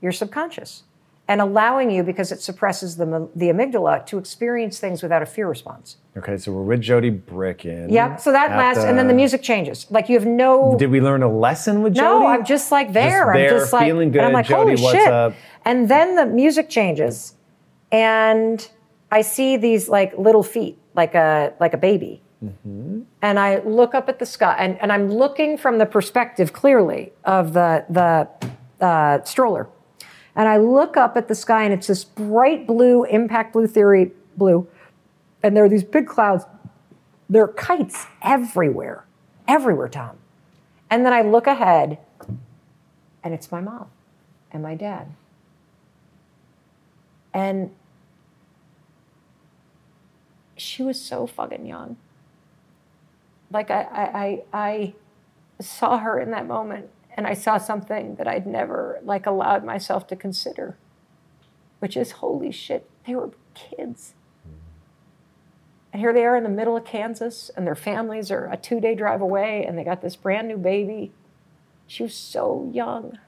your subconscious and allowing you because it suppresses the, the amygdala to experience things without a fear response. Okay, so we're with Jody Bricken. Yep. So that lasts, the... and then the music changes. Like you have no. Did we learn a lesson with Jody? No, I'm just like there. Just there I'm just like feeling good. I'm like, Jody, holy what's shit. up? And then the music changes, and I see these like little feet, like a like a baby. Mm-hmm. And I look up at the sky, and, and I'm looking from the perspective clearly of the the uh, stroller and I look up at the sky and it's this bright blue, impact blue theory blue. And there are these big clouds. There are kites everywhere, everywhere, Tom. And then I look ahead and it's my mom and my dad. And she was so fucking young. Like I, I, I, I saw her in that moment and I saw something that I'd never like allowed myself to consider, which is holy shit, they were kids. And here they are in the middle of Kansas, and their families are a two day drive away, and they got this brand new baby. She was so young.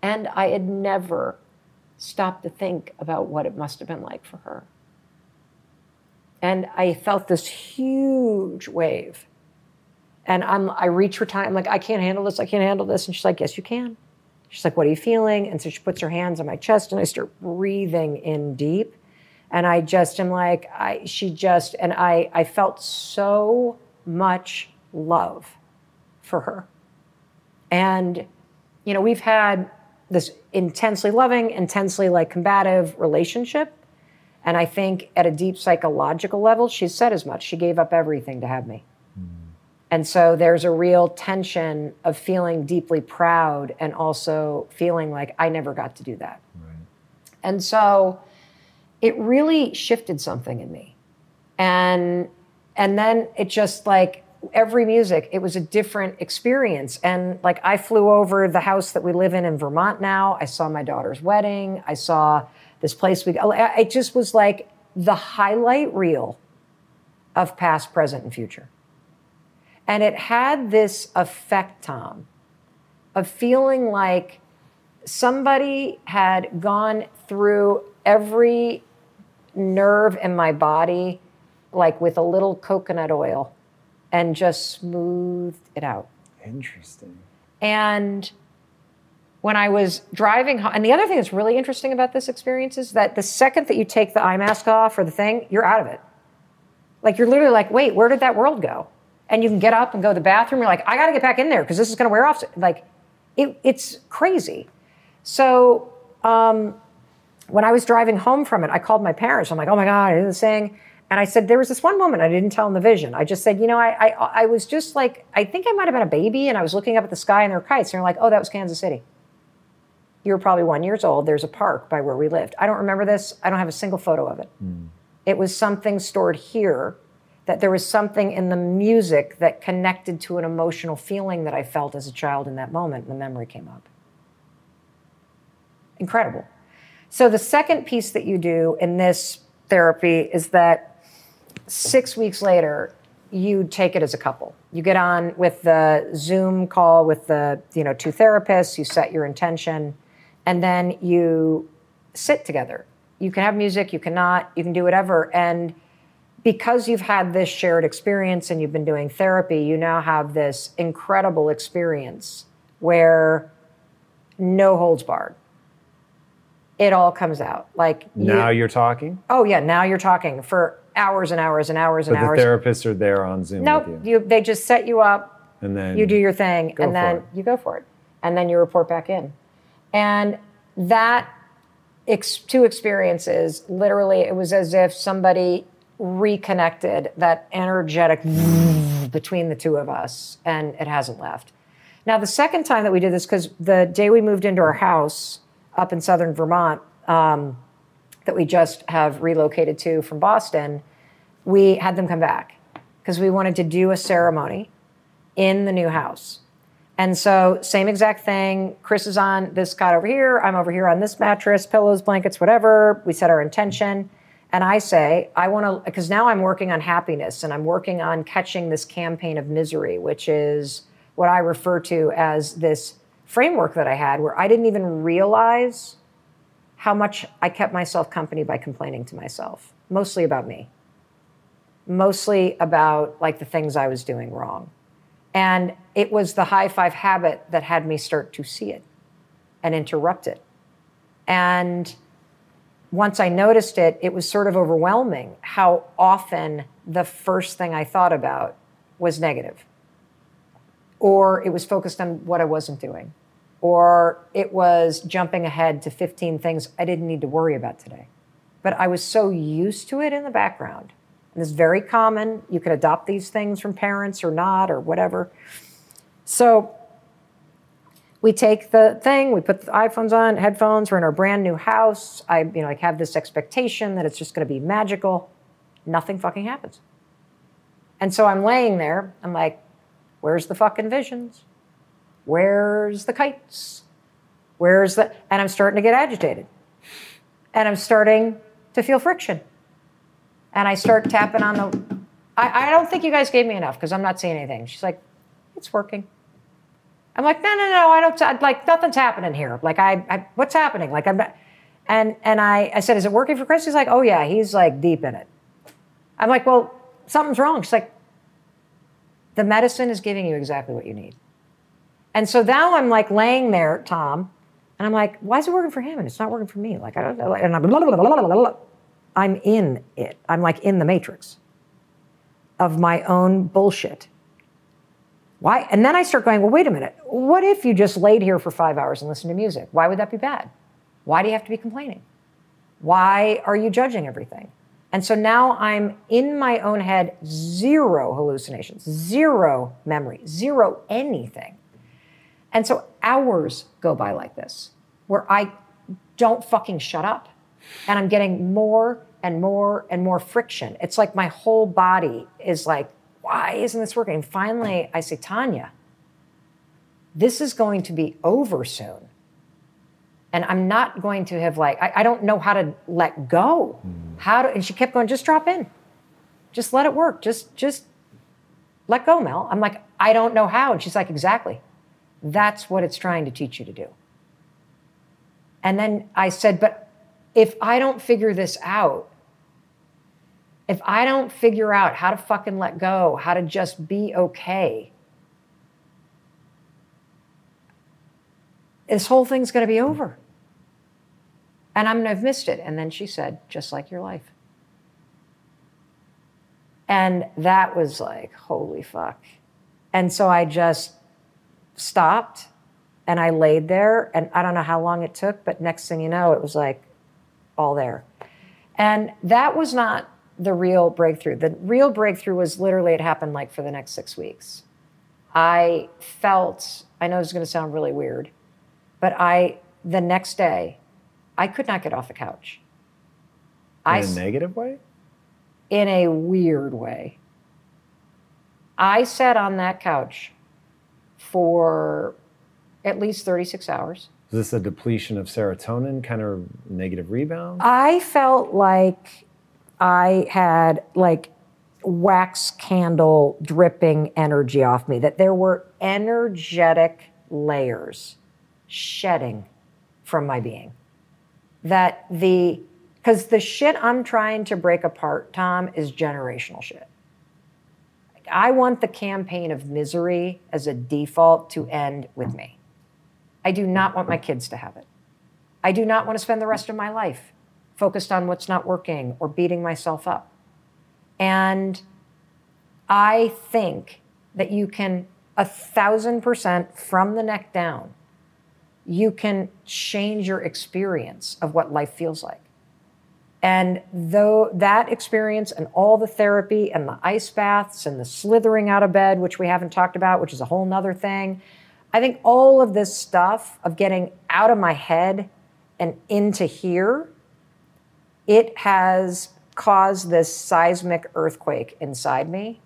And I had never stopped to think about what it must have been like for her. And I felt this huge wave and I'm, I reach for time, I'm like, I can't handle this, I can't handle this. And she's like, Yes, you can. She's like, What are you feeling? And so she puts her hands on my chest and I start breathing in deep. And I just am like, I she just and I I felt so much love for her. And, you know, we've had this intensely loving, intensely like combative relationship. And I think at a deep psychological level, she said as much. She gave up everything to have me. And so there's a real tension of feeling deeply proud and also feeling like I never got to do that. Right. And so it really shifted something in me. And and then it just like every music, it was a different experience. And like I flew over the house that we live in in Vermont now. I saw my daughter's wedding. I saw this place we it just was like the highlight reel of past, present, and future. And it had this effect, Tom, of feeling like somebody had gone through every nerve in my body, like with a little coconut oil, and just smoothed it out. Interesting. And when I was driving home, and the other thing that's really interesting about this experience is that the second that you take the eye mask off or the thing, you're out of it. Like you're literally like, wait, where did that world go? And you can get up and go to the bathroom. You're like, I got to get back in there because this is going to wear off. Like, it, it's crazy. So um, when I was driving home from it, I called my parents. I'm like, oh my God, I this thing. And I said, there was this one moment I didn't tell them the vision. I just said, you know, I, I, I was just like, I think I might have been a baby and I was looking up at the sky and there were kites. And they're like, oh, that was Kansas City. You were probably one years old. There's a park by where we lived. I don't remember this. I don't have a single photo of it. Mm. It was something stored here that there was something in the music that connected to an emotional feeling that I felt as a child in that moment, and the memory came up. Incredible. So, the second piece that you do in this therapy is that six weeks later, you take it as a couple. You get on with the Zoom call with the you know two therapists. You set your intention, and then you sit together. You can have music. You cannot. You can do whatever. And because you've had this shared experience and you've been doing therapy, you now have this incredible experience where no holds barred. It all comes out. Like Now you, you're talking, oh yeah, now you're talking for hours and hours and hours and but the hours. therapists are there on Zoom Nope, you, you, they just set you up. and then You do your thing, and then it. you go for it, and then you report back in. And that ex- two experiences, literally, it was as if somebody reconnected that energetic between the two of us, and it hasn't left. Now, the second time that we did this, because the day we moved into our house up in southern Vermont, um, that we just have relocated to from Boston, we had them come back because we wanted to do a ceremony in the new house. And so, same exact thing. Chris is on this cot over here. I'm over here on this mattress, pillows, blankets, whatever. We set our intention. And I say, I want to, because now I'm working on happiness and I'm working on catching this campaign of misery, which is what I refer to as this framework that I had where I didn't even realize how much I kept myself company by complaining to myself, mostly about me, mostly about like the things I was doing wrong. And it was the high five habit that had me start to see it and interrupt it. And once I noticed it, it was sort of overwhelming how often the first thing I thought about was negative, or it was focused on what I wasn't doing, or it was jumping ahead to 15 things I didn't need to worry about today. But I was so used to it in the background. And it's very common. You can adopt these things from parents or not, or whatever. So we take the thing, we put the iPhones on, headphones, we're in our brand new house. I, you know, like have this expectation that it's just gonna be magical. Nothing fucking happens. And so I'm laying there, I'm like, where's the fucking visions? Where's the kites? Where's the and I'm starting to get agitated. And I'm starting to feel friction. And I start tapping on the I, I don't think you guys gave me enough because I'm not seeing anything. She's like, it's working. I'm like, no, no, no, I don't. Like nothing's happening here. Like, I, I what's happening? Like, I'm not. And and I, I said, is it working for Chris? He's like, oh yeah, he's like deep in it. I'm like, well, something's wrong. She's like, the medicine is giving you exactly what you need. And so now I'm like laying there, Tom, and I'm like, why is it working for him and it's not working for me? Like, I don't know. And I'm, blah, blah, blah. I'm in it. I'm like in the matrix of my own bullshit. Why? And then I start going, well, wait a minute. What if you just laid here for five hours and listened to music? Why would that be bad? Why do you have to be complaining? Why are you judging everything? And so now I'm in my own head, zero hallucinations, zero memory, zero anything. And so hours go by like this, where I don't fucking shut up. And I'm getting more and more and more friction. It's like my whole body is like, why isn't this working? And finally, I say, Tanya, this is going to be over soon. And I'm not going to have like, I, I don't know how to let go. Hmm. How to, and she kept going, just drop in. Just let it work. Just, just let go, Mel. I'm like, I don't know how. And she's like, exactly. That's what it's trying to teach you to do. And then I said, but if I don't figure this out, if I don't figure out how to fucking let go, how to just be okay, this whole thing's going to be over. And I'm going to have missed it. And then she said, just like your life. And that was like, holy fuck. And so I just stopped and I laid there. And I don't know how long it took, but next thing you know, it was like all there. And that was not the real breakthrough. The real breakthrough was literally, it happened like for the next six weeks. I felt, I know this is going to sound really weird, but I, the next day, I could not get off the couch. in I, a negative way. in a weird way. I sat on that couch for at least 36 hours. Is this a depletion of serotonin, kind of negative rebound? I felt like I had like wax candle dripping energy off me, that there were energetic layers shedding from my being. That the, because the shit I'm trying to break apart, Tom, is generational shit. I want the campaign of misery as a default to end with me. I do not want my kids to have it. I do not want to spend the rest of my life focused on what's not working or beating myself up. And I think that you can, a thousand percent from the neck down, you can change your experience of what life feels like. And though that experience and all the therapy and the ice baths and the slithering out of bed, which we haven't talked about, which is a whole nother thing, I think all of this stuff of getting out of my head and into here, it has caused this seismic earthquake inside me.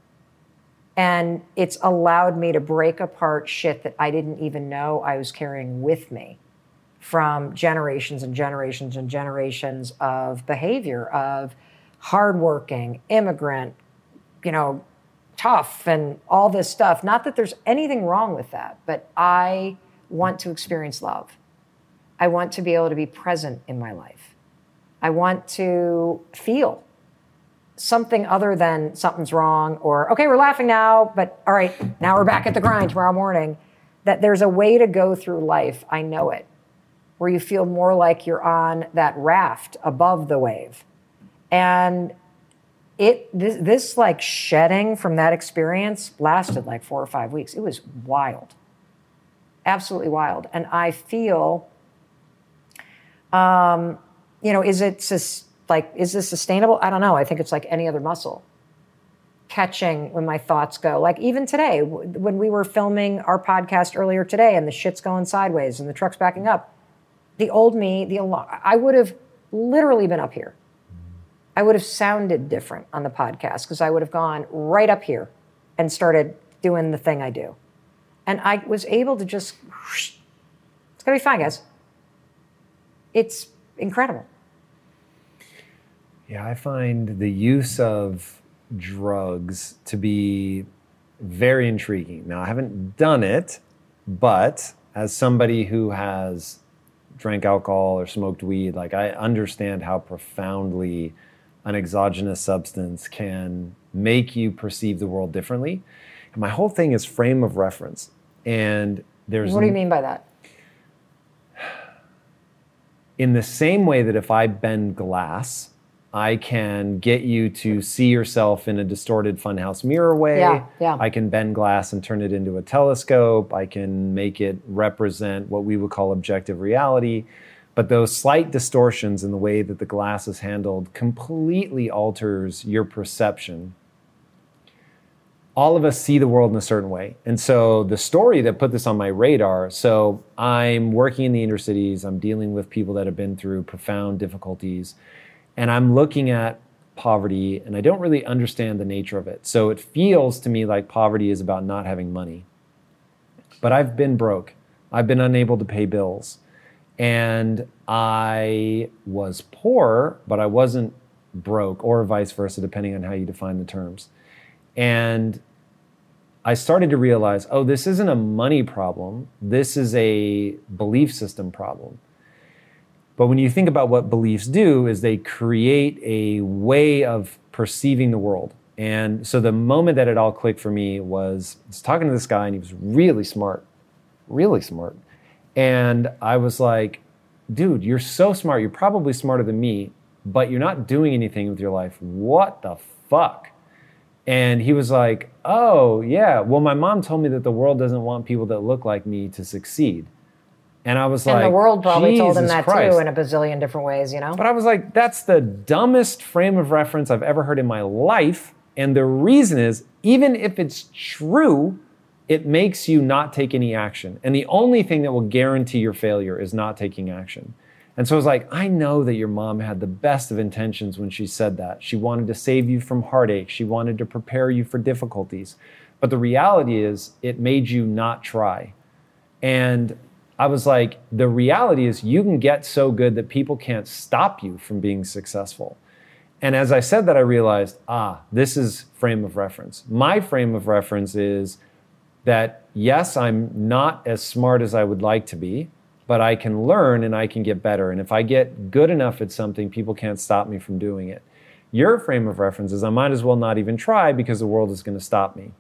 And it's allowed me to break apart shit that I didn't even know I was carrying with me from generations and generations and generations of behavior of hardworking, immigrant, you know, tough and all this stuff. Not that there's anything wrong with that, but I want to experience love. I want to be able to be present in my life. I want to feel something other than something's wrong or, okay, we're laughing now, but all right, now we're back at the grind tomorrow morning. That there's a way to go through life. I know it where you feel more like you're on that raft above the wave. And it this, this like shedding from that experience lasted like four or five weeks. It was wild, absolutely wild. And I feel, um, you know, is it like is this sustainable? I don't know. I think it's like any other muscle. Catching when my thoughts go, like even today when we were filming our podcast earlier today, and the shit's going sideways and the truck's backing up the old me, the I would have literally been up here. I would have sounded different on the podcast because I would have gone right up here and started doing the thing I do. And I was able to just, it's gonna be fine, guys. It's incredible. Yeah, I find the use of drugs to be very intriguing. Now, I haven't done it, but as somebody who has drank alcohol or smoked weed, like I understand how profoundly an exogenous substance can make you perceive the world differently. And my whole thing is frame of reference. And there's What do you mean by that? In the same way that if I bend glass, I can get you to see yourself in a distorted funhouse mirror way. Yeah, yeah. I can bend glass and turn it into a telescope. I can make it represent what we would call objective reality. But those slight distortions in the way that the glass is handled completely alters your perception. All of us see the world in a certain way. And so the story that put this on my radar so I'm working in the inner cities, I'm dealing with people that have been through profound difficulties and I'm looking at poverty and I don't really understand the nature of it. So it feels to me like poverty is about not having money. But I've been broke. I've been unable to pay bills. And I was poor, but I wasn't broke, or vice versa, depending on how you define the terms. And I started to realize oh, this isn't a money problem, this is a belief system problem. But when you think about what beliefs do, is they create a way of perceiving the world. And so the moment that it all clicked for me was I was talking to this guy and he was really smart, really smart. And I was like, dude, you're so smart. You're probably smarter than me, but you're not doing anything with your life. What the fuck? And he was like, oh, yeah. Well, my mom told me that the world doesn't want people that look like me to succeed. And I was and like, the world probably told him that Christ. too in a bazillion different ways, you know? But I was like, that's the dumbest frame of reference I've ever heard in my life. And the reason is, even if it's true, it makes you not take any action. And the only thing that will guarantee your failure is not taking action. And so I was like, I know that your mom had the best of intentions when she said that. She wanted to save you from heartache, she wanted to prepare you for difficulties. But the reality is, it made you not try. And I was like, the reality is, you can get so good that people can't stop you from being successful. And as I said that, I realized, ah, this is frame of reference. My frame of reference is that yes, I'm not as smart as I would like to be, but I can learn and I can get better. And if I get good enough at something, people can't stop me from doing it. Your frame of reference is I might as well not even try because the world is going to stop me.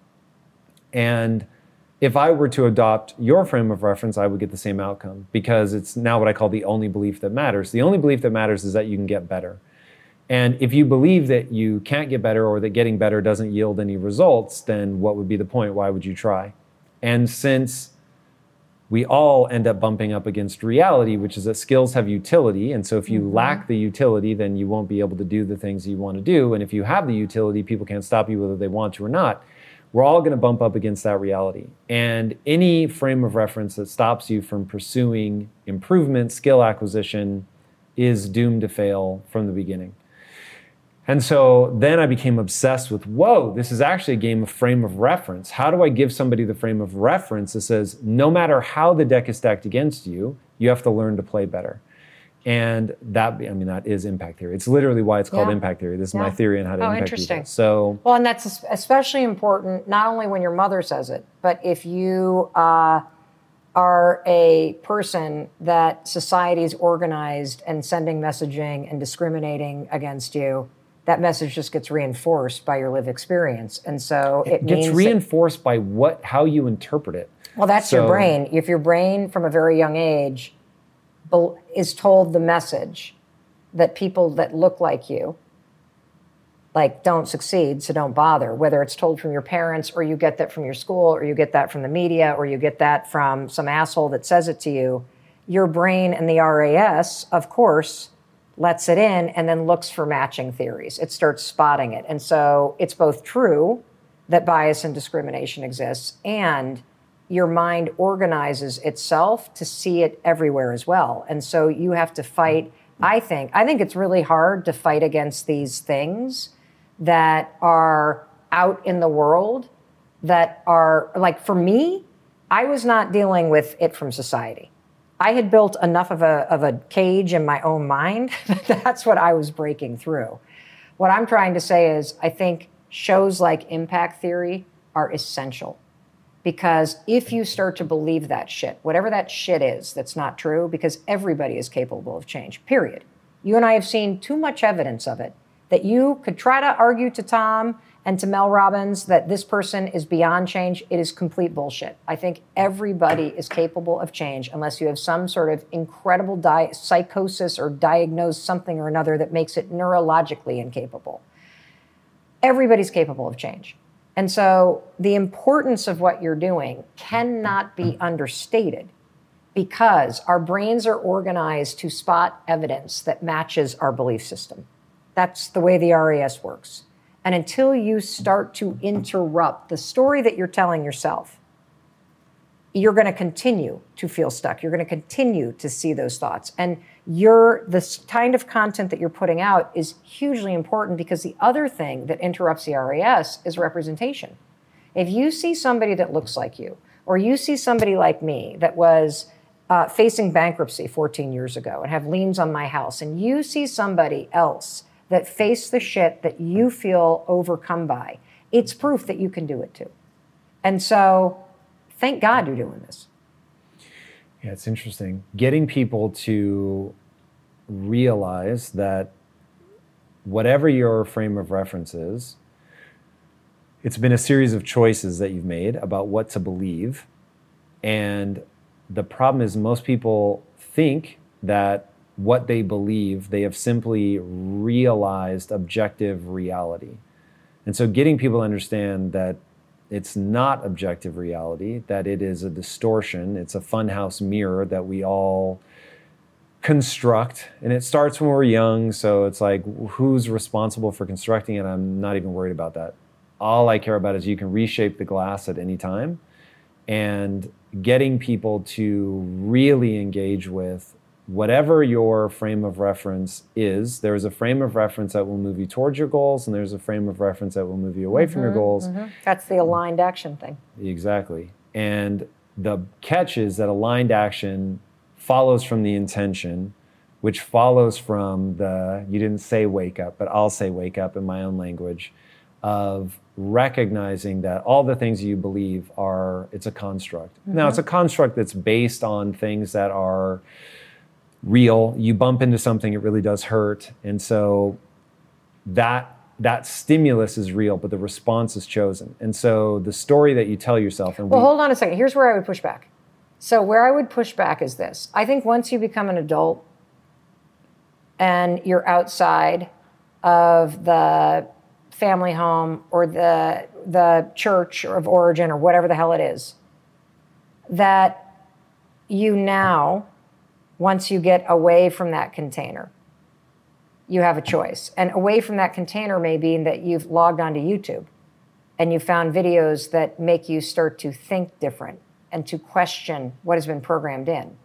And if I were to adopt your frame of reference, I would get the same outcome because it's now what I call the only belief that matters. The only belief that matters is that you can get better. And if you believe that you can't get better or that getting better doesn't yield any results, then what would be the point? Why would you try? And since we all end up bumping up against reality, which is that skills have utility. And so if you mm-hmm. lack the utility, then you won't be able to do the things you want to do. And if you have the utility, people can't stop you whether they want to or not. We're all going to bump up against that reality. And any frame of reference that stops you from pursuing improvement, skill acquisition, is doomed to fail from the beginning. And so then I became obsessed with whoa, this is actually a game of frame of reference. How do I give somebody the frame of reference that says, no matter how the deck is stacked against you, you have to learn to play better? And that, I mean, that is impact theory. It's literally why it's called yeah. impact theory. This is yeah. my theory on how to oh, impact interesting. people. So, well, and that's especially important not only when your mother says it, but if you uh, are a person that society is organized and sending messaging and discriminating against you that message just gets reinforced by your lived experience. And so it, it gets reinforced that, by what how you interpret it. Well, that's so, your brain. If your brain from a very young age is told the message that people that look like you like don't succeed so don't bother whether it's told from your parents or you get that from your school or you get that from the media or you get that from some asshole that says it to you your brain and the RAS of course lets it in, and then looks for matching theories. It starts spotting it. And so it's both true that bias and discrimination exists, and your mind organizes itself to see it everywhere as well. And so you have to fight. I think I think it's really hard to fight against these things that are out in the world that are like for me, I was not dealing with it from society. I had built enough of a, of a cage in my own mind that that's what I was breaking through. What I'm trying to say is, I think shows like Impact Theory are essential because if you start to believe that shit, whatever that shit is that's not true, because everybody is capable of change, period. You and I have seen too much evidence of it that you could try to argue to Tom and to Mel Robbins that this person is beyond change, it is complete bullshit. I think everybody is capable of change unless you have some sort of incredible di- psychosis or diagnose something or another that makes it neurologically incapable. Everybody's capable of change. And so the importance of what you're doing cannot be understated because our brains are organized to spot evidence that matches our belief system. That's the way the RAS works. And until you start to interrupt the story that you're telling yourself, you're going to continue to feel stuck. You're going to continue to see those thoughts. And you're the kind of content that you're putting out is hugely important because the other thing that interrupts the RAS is representation. If you see somebody that looks like you, or you see somebody like me that was uh, facing bankruptcy 14 years ago and have liens on my house, and you see somebody else that face the shit that you feel overcome by, it's proof that you can do it too. And so, thank God you're doing this. Yeah, it's interesting. Getting people to realize that whatever your frame of reference is, it's been a series of choices that you've made about what to believe. And the problem is, most people think that what they believe, they have simply realized objective reality. And so getting people to understand that it's not objective reality, that it is a distortion, it's a funhouse mirror that we all construct. And it starts when we're young, so it's like who's responsible for constructing it? I'm not even worried about that. All I care about is you can reshape the glass at any time and getting people to really engage with whatever your frame of reference is, there's a frame of reference that will move you towards your goals, and there's a frame of reference that will move you away mm-hmm, from your mm-hmm, goals. Mm-hmm. That's the aligned action thing. Exactly. And the catch is that aligned action follows from the intention, which follows from the, you didn't say wake up, but I'll say wake up in my own language, of recognizing that all the things you believe are, it's a construct. Now, it's a construct that's based on things that are real. You bump into something, it really does hurt. And so that that stimulus is real, but the response is chosen. And so the story that you tell yourself and Well, we, hold on a second. Here's where I would push back. So, where I would push back is this I think once you become an adult and you're outside of the family home or the, the church of origin or whatever the hell it is, that you now, once you get away from that container, you have a choice. And away from that container may mean that you've logged onto YouTube and you found videos that make you start to think different and to question what has been programmed in.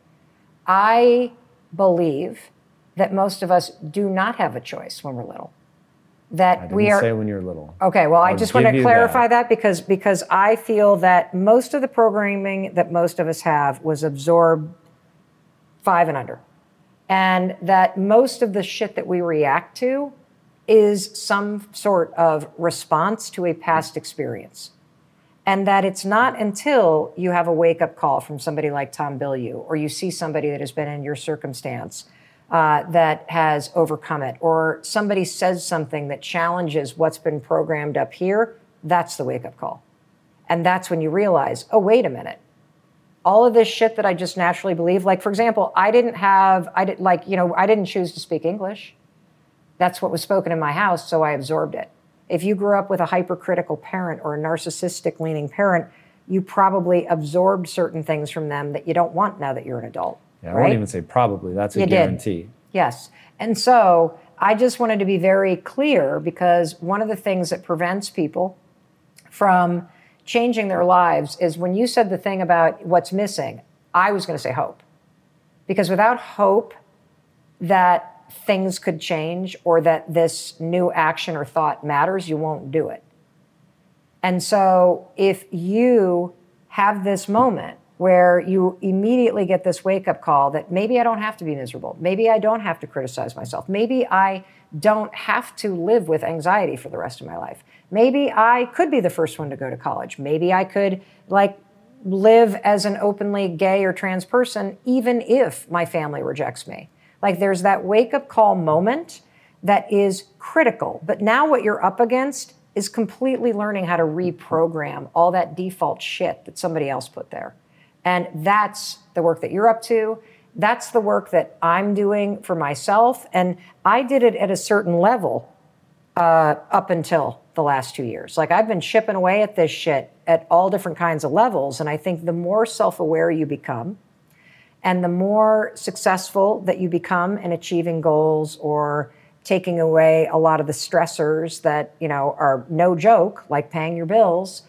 I believe that most of us do not have a choice when we're little. That I we are say when you're little. Okay, well, I I'll just want to clarify that. that. because because I feel that most of the programming that most of us have was absorbed five and under, and that most of the shit that we react to is some sort of response to a past experience. And that it's not until you have a wake up call from somebody like Tom Bilyeu, or you see somebody that has been in your circumstance uh, that has overcome it, or somebody says something that challenges what's been programmed up here, that's the wake up call. And that's when you realize, oh, wait a minute. All of this shit that I just naturally believe, like, for example, I didn't have, I didn't, like, you know, I didn't choose to speak English. That's what was spoken in my house, so I absorbed it. If you grew up with a hypercritical parent or a narcissistic leaning parent, you probably absorbed certain things from them that you don't want now that you're an adult. Yeah, I right? won't even say probably. That's a You did. guarantee. Yes. And so I just wanted to be very clear because one of the things that prevents people from changing their lives is when you said the thing about what's missing, I was going to say hope. Because without hope that things could change or that this new action or thought matters, you won't do it. And so if you have this moment where you immediately get this wake up call that maybe I don't have to be miserable, maybe I don't have to criticize myself, maybe I don't have to live with anxiety for the rest of my life. Maybe I could be the first one to go to college. Maybe I could like live as an openly gay or trans person even if my family rejects me. Like there's that wake up call moment that is critical. But now what you're up against is completely learning how to reprogram all that default shit that somebody else put there. And that's the work that you're up to. That's the work that I'm doing for myself. And I did it at a certain level uh, up until the last two years. Like I've been chipping away at this shit at all different kinds of levels. And I think the more self aware you become, and the more successful that you become in achieving goals or taking away a lot of the stressors that, you know, are no joke, like paying your bills,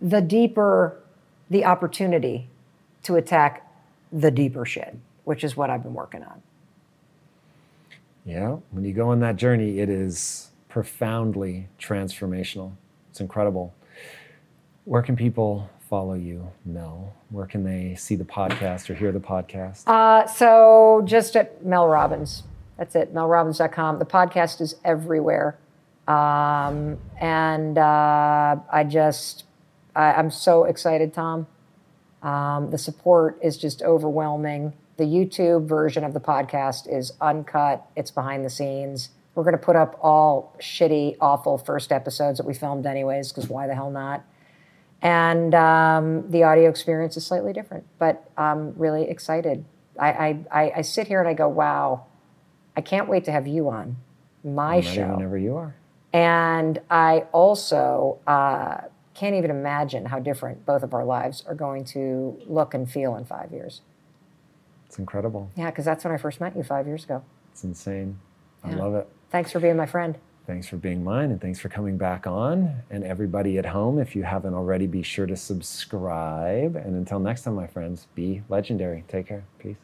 the deeper the opportunity to attack the deeper shit, which is what I've been working on. Yeah, when you go on that journey, it is profoundly transformational. It's incredible. Where can people follow you, Mel? Where can they see the podcast or hear the podcast? Uh, so just at Mel Robbins. That's it, melrobbins.com. The podcast is everywhere. Um, and uh, I just, I, I'm so excited, Tom. Um, the support is just overwhelming. The YouTube version of the podcast is uncut, it's behind the scenes. We're going to put up all shitty, awful first episodes that we filmed, anyways, because why the hell not? And um, the audio experience is slightly different, but I'm really excited. I, I, I, sit here and I go, wow, I can't wait to have you on my show. whenever you are. And I also uh, can't even imagine how different both of our lives are going to look and feel in five years. It's incredible. Yeah, because that's when I first met you five years ago. It's insane. I love it. Thanks for being my friend. Thanks for being mine and thanks for coming back on. And everybody at home, if you haven't already, be sure to subscribe. And until next time, my friends, be legendary. Take care. Peace.